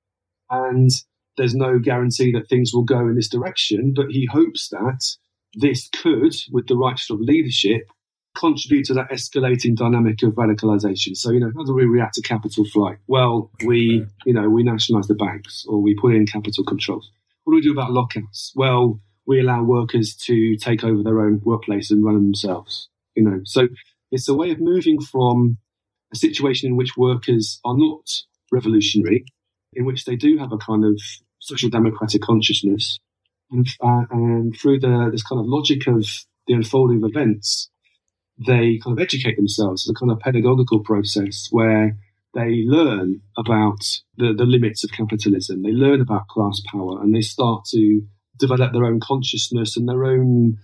and there's no guarantee that things will go in this direction. But he hopes that this could, with the right sort of leadership, contribute to that escalating dynamic of radicalization. So, you know, how do we react to capital flight? Well, we, you know, we nationalize the banks or we put in capital controls. What do we do about lockouts? Well, we allow workers to take over their own workplace and run themselves. You know, so it's a way of moving from a situation in which workers are not revolutionary, in which they do have a kind of social democratic consciousness, and, uh, and through the this kind of logic of the unfolding of events, they kind of educate themselves as a kind of pedagogical process where they learn about the, the limits of capitalism, they learn about class power, and they start to develop their own consciousness and their own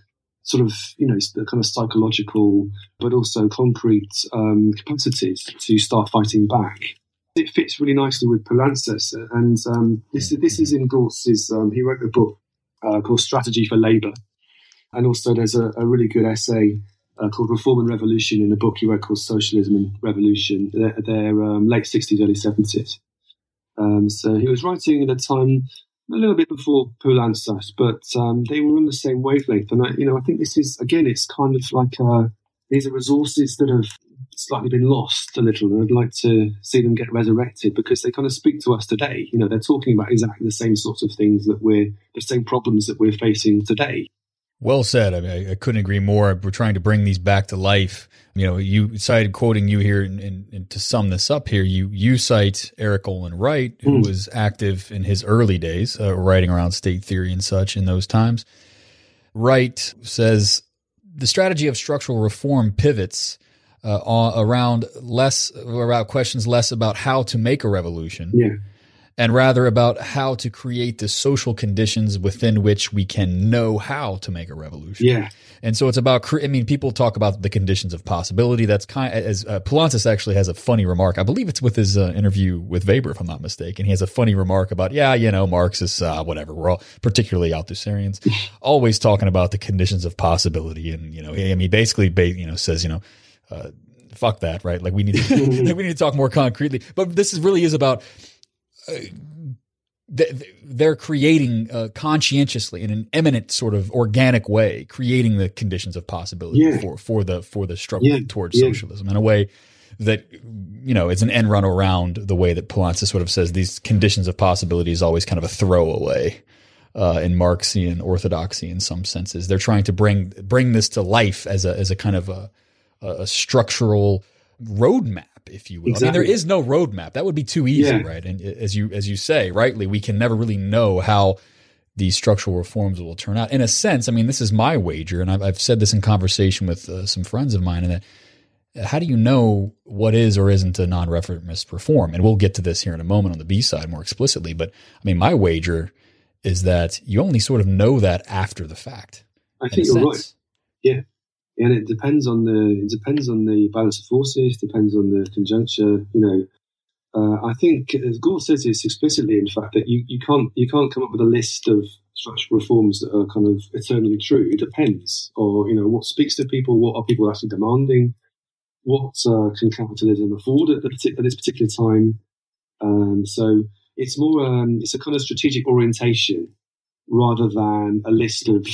sort of, you know, the kind of psychological, but also concrete um, capacities to start fighting back. It fits really nicely with Poulantzas, and um, this this is in Gorz's. Um, he wrote a book uh, called Strategy for Labour, and also there's a, a, really good essay uh, called Reform and Revolution in a book he wrote called Socialism and Revolution. They're, they're um, late 60s, early 70s. Um, so he was writing at a time a little bit before Poulantzas, but um, they were on the same wavelength. And I, you know, I think this is again, it's kind of like uh, these are resources that have slightly been lost a little, and I'd like to see them get resurrected because they kind of speak to us today. You know, they're talking about exactly the same sorts of things that we're the same problems that we're facing today. Well said. I, mean, I couldn't agree more. We're trying to bring these back to life. You know, you cited quoting you here, and, and, and to sum this up here, you you cite Erik Olin Wright, who mm. was active in his early days, uh, writing around state theory and such in those times. Wright says the strategy of structural reform pivots uh, around less about questions less about how to make a revolution. Yeah and rather about how to create the social conditions within which we can know how to make a revolution. Yeah. And so it's about, I mean, people talk about the conditions of possibility. That's kind of, as uh, actually has a funny remark. I believe it's with his uh, interview with Weber, if I'm not mistaken. He has a funny remark about, yeah, you know, Marxists, uh, whatever. We're all, particularly Althusserians, always talking about the conditions of possibility. And, you know, I mean, basically, you know, says, you know, uh, fuck that, right? Like we need to, we need to talk more concretely. But this is really is about they're creating uh, conscientiously in an eminent sort of organic way, creating the conditions of possibility yeah. for for the for the struggle yeah. towards yeah. socialism in a way that you know it's an end run around the way that Poulantzas sort of says these conditions of possibility is always kind of a throwaway. Uh, in Marxian orthodoxy, in some senses, they're trying to bring bring this to life as a as a kind of a, a structural roadmap if you will. Exactly. I mean, there is no roadmap. That would be too easy, yeah. right? And as you as you say rightly, we can never really know how these structural reforms will turn out. In a sense, I mean, this is my wager, and I've, I've said this in conversation with uh, some friends of mine, and that uh, how do you know what is or isn't a non-reformist reform? And we'll get to this here in a moment on the B side more explicitly. But I mean, my wager is that you only sort of know that after the fact. I think you're sense. right. Yeah, and it depends on the it depends on the balance of forces, depends on the conjuncture. You know, uh, I think as Gorz says this explicitly, in fact, that you, you can't you can't come up with a list of structural reforms that are kind of eternally true. It depends, or you know, what speaks to people, what are people actually demanding, what uh, can capitalism afford at, the, at this particular time. Um, so it's more um, it's a kind of strategic orientation rather than a list of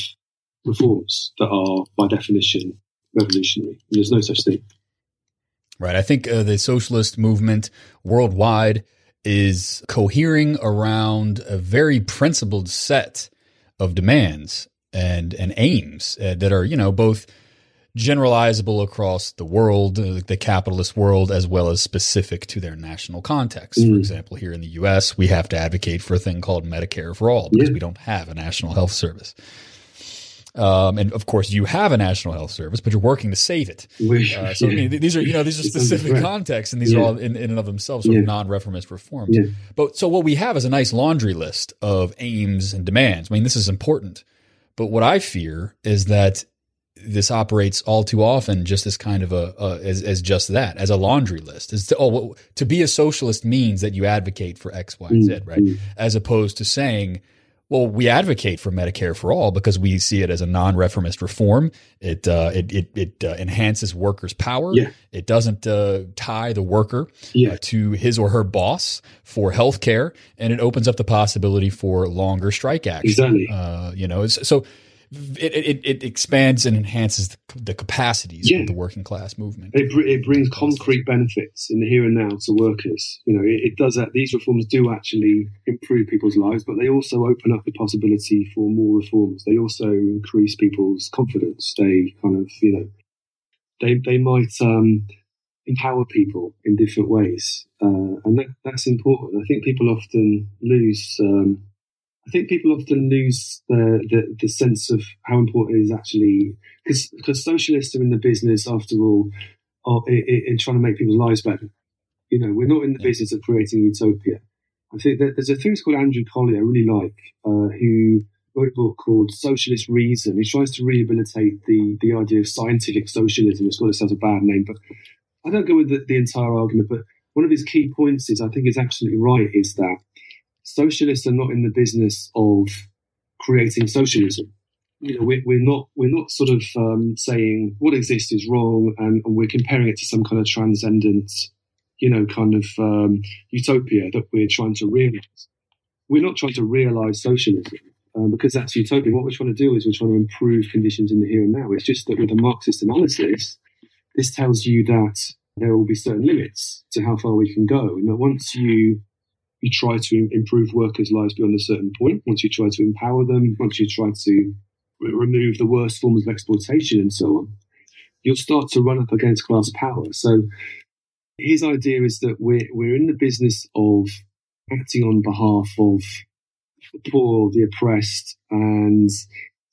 reforms that are, by definition, revolutionary. There's no such thing. Right. I think uh, the socialist movement worldwide is cohering around a very principled set of demands and and aims uh, that are, you know, both generalizable across the world, uh, the capitalist world, as well as specific to their national context. Mm. For example, here in the U.S., we have to advocate for a thing called Medicare for all because yeah. we don't have a national health service. Um, and of course, you have a national health service, but you're working to save it. Uh, so yeah. I mean, these are you know these are specific contexts, and these yeah. are all in, in, and of themselves sort yeah. of non-reformist reforms. But so what we have is a nice laundry list of aims and demands. I mean, this is important. But what I fear is that this operates all too often just as kind of a, a as, as just that as a laundry list is to, oh well, to be a socialist means that you advocate for x y and z right mm-hmm. as opposed to saying well, we advocate for Medicare for all because we see it as a non-reformist reform. It uh, it it, it uh, enhances workers' power. Yeah. It doesn't uh, tie the worker yeah. Uh, to his or her boss for health care, and it opens up the possibility for longer strike action. Exactly. Uh, you know, so it, it, it expands and enhances the, the capacities yeah. of the working class movement. It, it brings concrete benefits in the here and now to workers. You know, it, it, does that. These reforms do actually improve people's lives, but they also open up the possibility for more reforms. They also increase people's confidence. They kind of, you know, they they might um, empower people in different ways, uh, and that, that's important. I think people often lose. Um, I think people often lose the, the, the sense of how important it is actually because because socialists are in the business after all of, in, in, trying to make people's lives better. You know, we're not in the business of creating utopia. I think that there's a theorist called Andrew Collier I really like uh, who wrote a book called Socialist Reason. He tries to rehabilitate the the idea of scientific socialism. It's got itself a bad name, but I don't go with the, the entire argument. But one of his key points is I think is absolutely right is that socialists are not in the business of creating socialism. you know, we're, we're not we're not sort of um, saying what exists is wrong, and, and, we're comparing it to some kind of transcendent, you know, kind of um, utopia that we're trying to realize. We're not trying to realize socialism um, because that's utopia. What we're trying to do is we're trying to improve conditions in the here and now. It's just that with a Marxist analysis, this tells you that there will be certain limits to how far we can go, and that once you you try to improve workers' lives beyond a certain point, once you try to empower them, once you try to remove the worst forms of exploitation and so on, you'll start to run up against class power. So his idea is that we're we're in the business of acting on behalf of the poor, the oppressed, and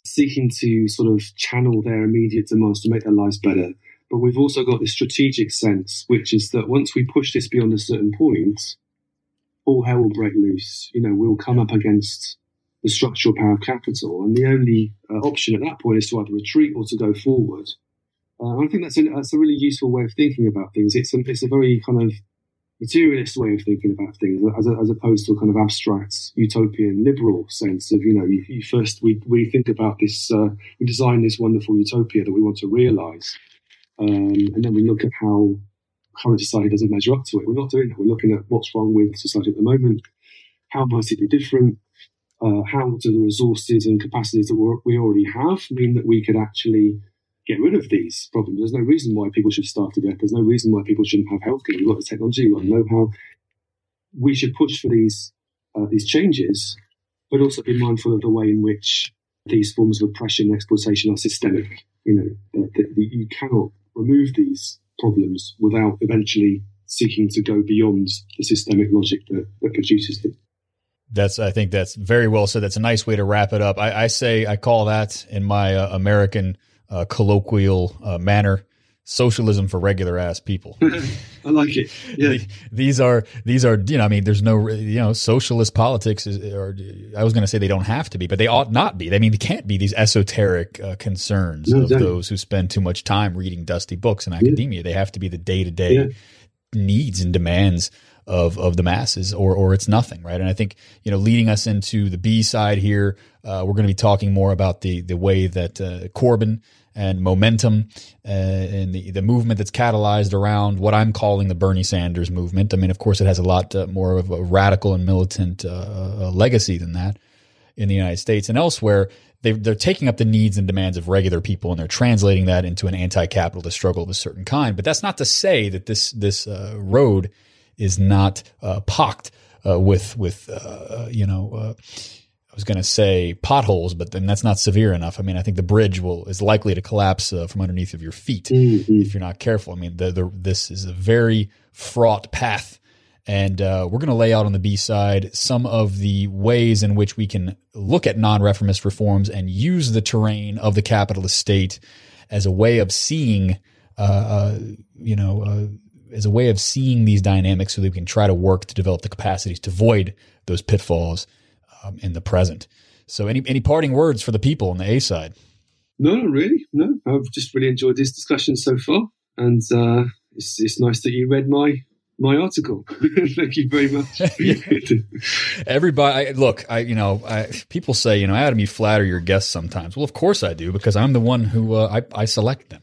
seeking to sort of channel their immediate demands to make their lives better. But we've also got this strategic sense, which is that once we push this beyond a certain point, all hell will break loose. You know, we'll come up against the structural power of capital. And the only uh, option at that point is to either retreat or to go forward. Uh, I think that's a, that's a really useful way of thinking about things. It's a, it's a very kind of materialist way of thinking about things as, a, as opposed to a kind of abstract utopian liberal sense of, you know, you, you first, we, we think about this, uh, we design this wonderful utopia that we want to realize. Um, and then we look at how current society doesn't measure up to it. We're not doing that. We're looking at what's wrong with society at the moment. How might it be different? uh, how do the resources and capacities that we already have mean that we could actually get rid of these problems? There's no reason why people should starve to death. There's no reason why people shouldn't have healthcare. We've got the technology. We've got know-how. We should push for these uh, these changes, but also be mindful of the way in which these forms of oppression and exploitation are systemic. You know, that, that you cannot remove these problems without eventually seeking to go beyond the systemic logic that, that produces them. That's I think that's very well said. That's a nice way to wrap it up. I, I say I call that in my uh, American uh, colloquial uh, manner socialism for regular ass people. I like it. Yeah. these are these are you know I mean there's no you know socialist politics is or I was going to say they don't have to be but they ought not be. I mean they can't be these esoteric uh, concerns no, of exactly. those who spend too much time reading dusty books in academia. Yeah. They have to be the day to day needs and demands of of the masses, or or it's nothing, right? And I think you know, leading us into the B side here, uh, we're going to be talking more about the the way that uh, Corbyn and momentum uh, and the the movement that's catalyzed around what I'm calling the Bernie Sanders movement. I mean, of course, it has a lot uh, more of a radical and militant uh, uh, legacy than that in the United States and elsewhere. They, they're taking up the needs and demands of regular people and they're translating that into an anti-capitalist struggle of a certain kind. But that's not to say that this this road is not uh, pocked uh, with with uh, you know. Uh, was going to say potholes, but then that's not severe enough. I mean, I think the bridge will is likely to collapse uh, from underneath of your feet mm-hmm. if you're not careful. I mean, the, the, this is a very fraught path, and uh, we're going to lay out on the B side some of the ways in which we can look at non-reformist reforms and use the terrain of the capitalist state as a way of seeing, uh, you know, as a way of seeing these dynamics so that we can try to work to develop the capacities to avoid those pitfalls um, in the present. So, any any parting words for the people on the A side? No, not really. No, I've just really enjoyed this discussion so far, and uh, it's it's nice that you read my my article. Thank you very much. Everybody, look, I you know, I, people say you know, Adam, you flatter your guests sometimes. Well, of course I do because I'm the one who uh, I I select them.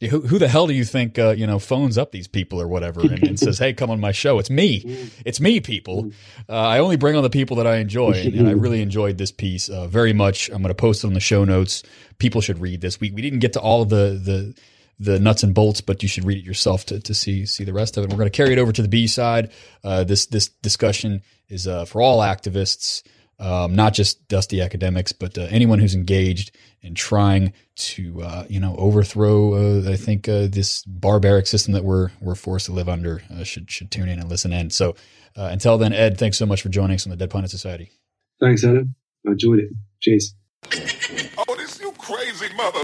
Who, who the hell do you think uh, you know phones up these people or whatever and, and, says, "Hey, come on my show"? It's me. It's me, people. Uh, I only bring on the people that I enjoy, and, and I really enjoyed this piece uh, very much. I'm going to post it on the show notes. People should read this. We we didn't get to all of the the the nuts and bolts, but you should read it yourself to, to see see the rest of it. We're going to carry it over to the B side. Uh, this this discussion is uh, for all activists um, not just dusty academics, but uh, anyone who's engaged in trying to, uh, you know, overthrow. Uh, I think uh, this barbaric system that we're we're forced to live under uh, should should tune in and listen in. So uh, until then, Ed, thanks so much for joining us on the Dead Pundit Society. Thanks, Adam. I enjoyed it. Cheers. Oh, this you crazy mother.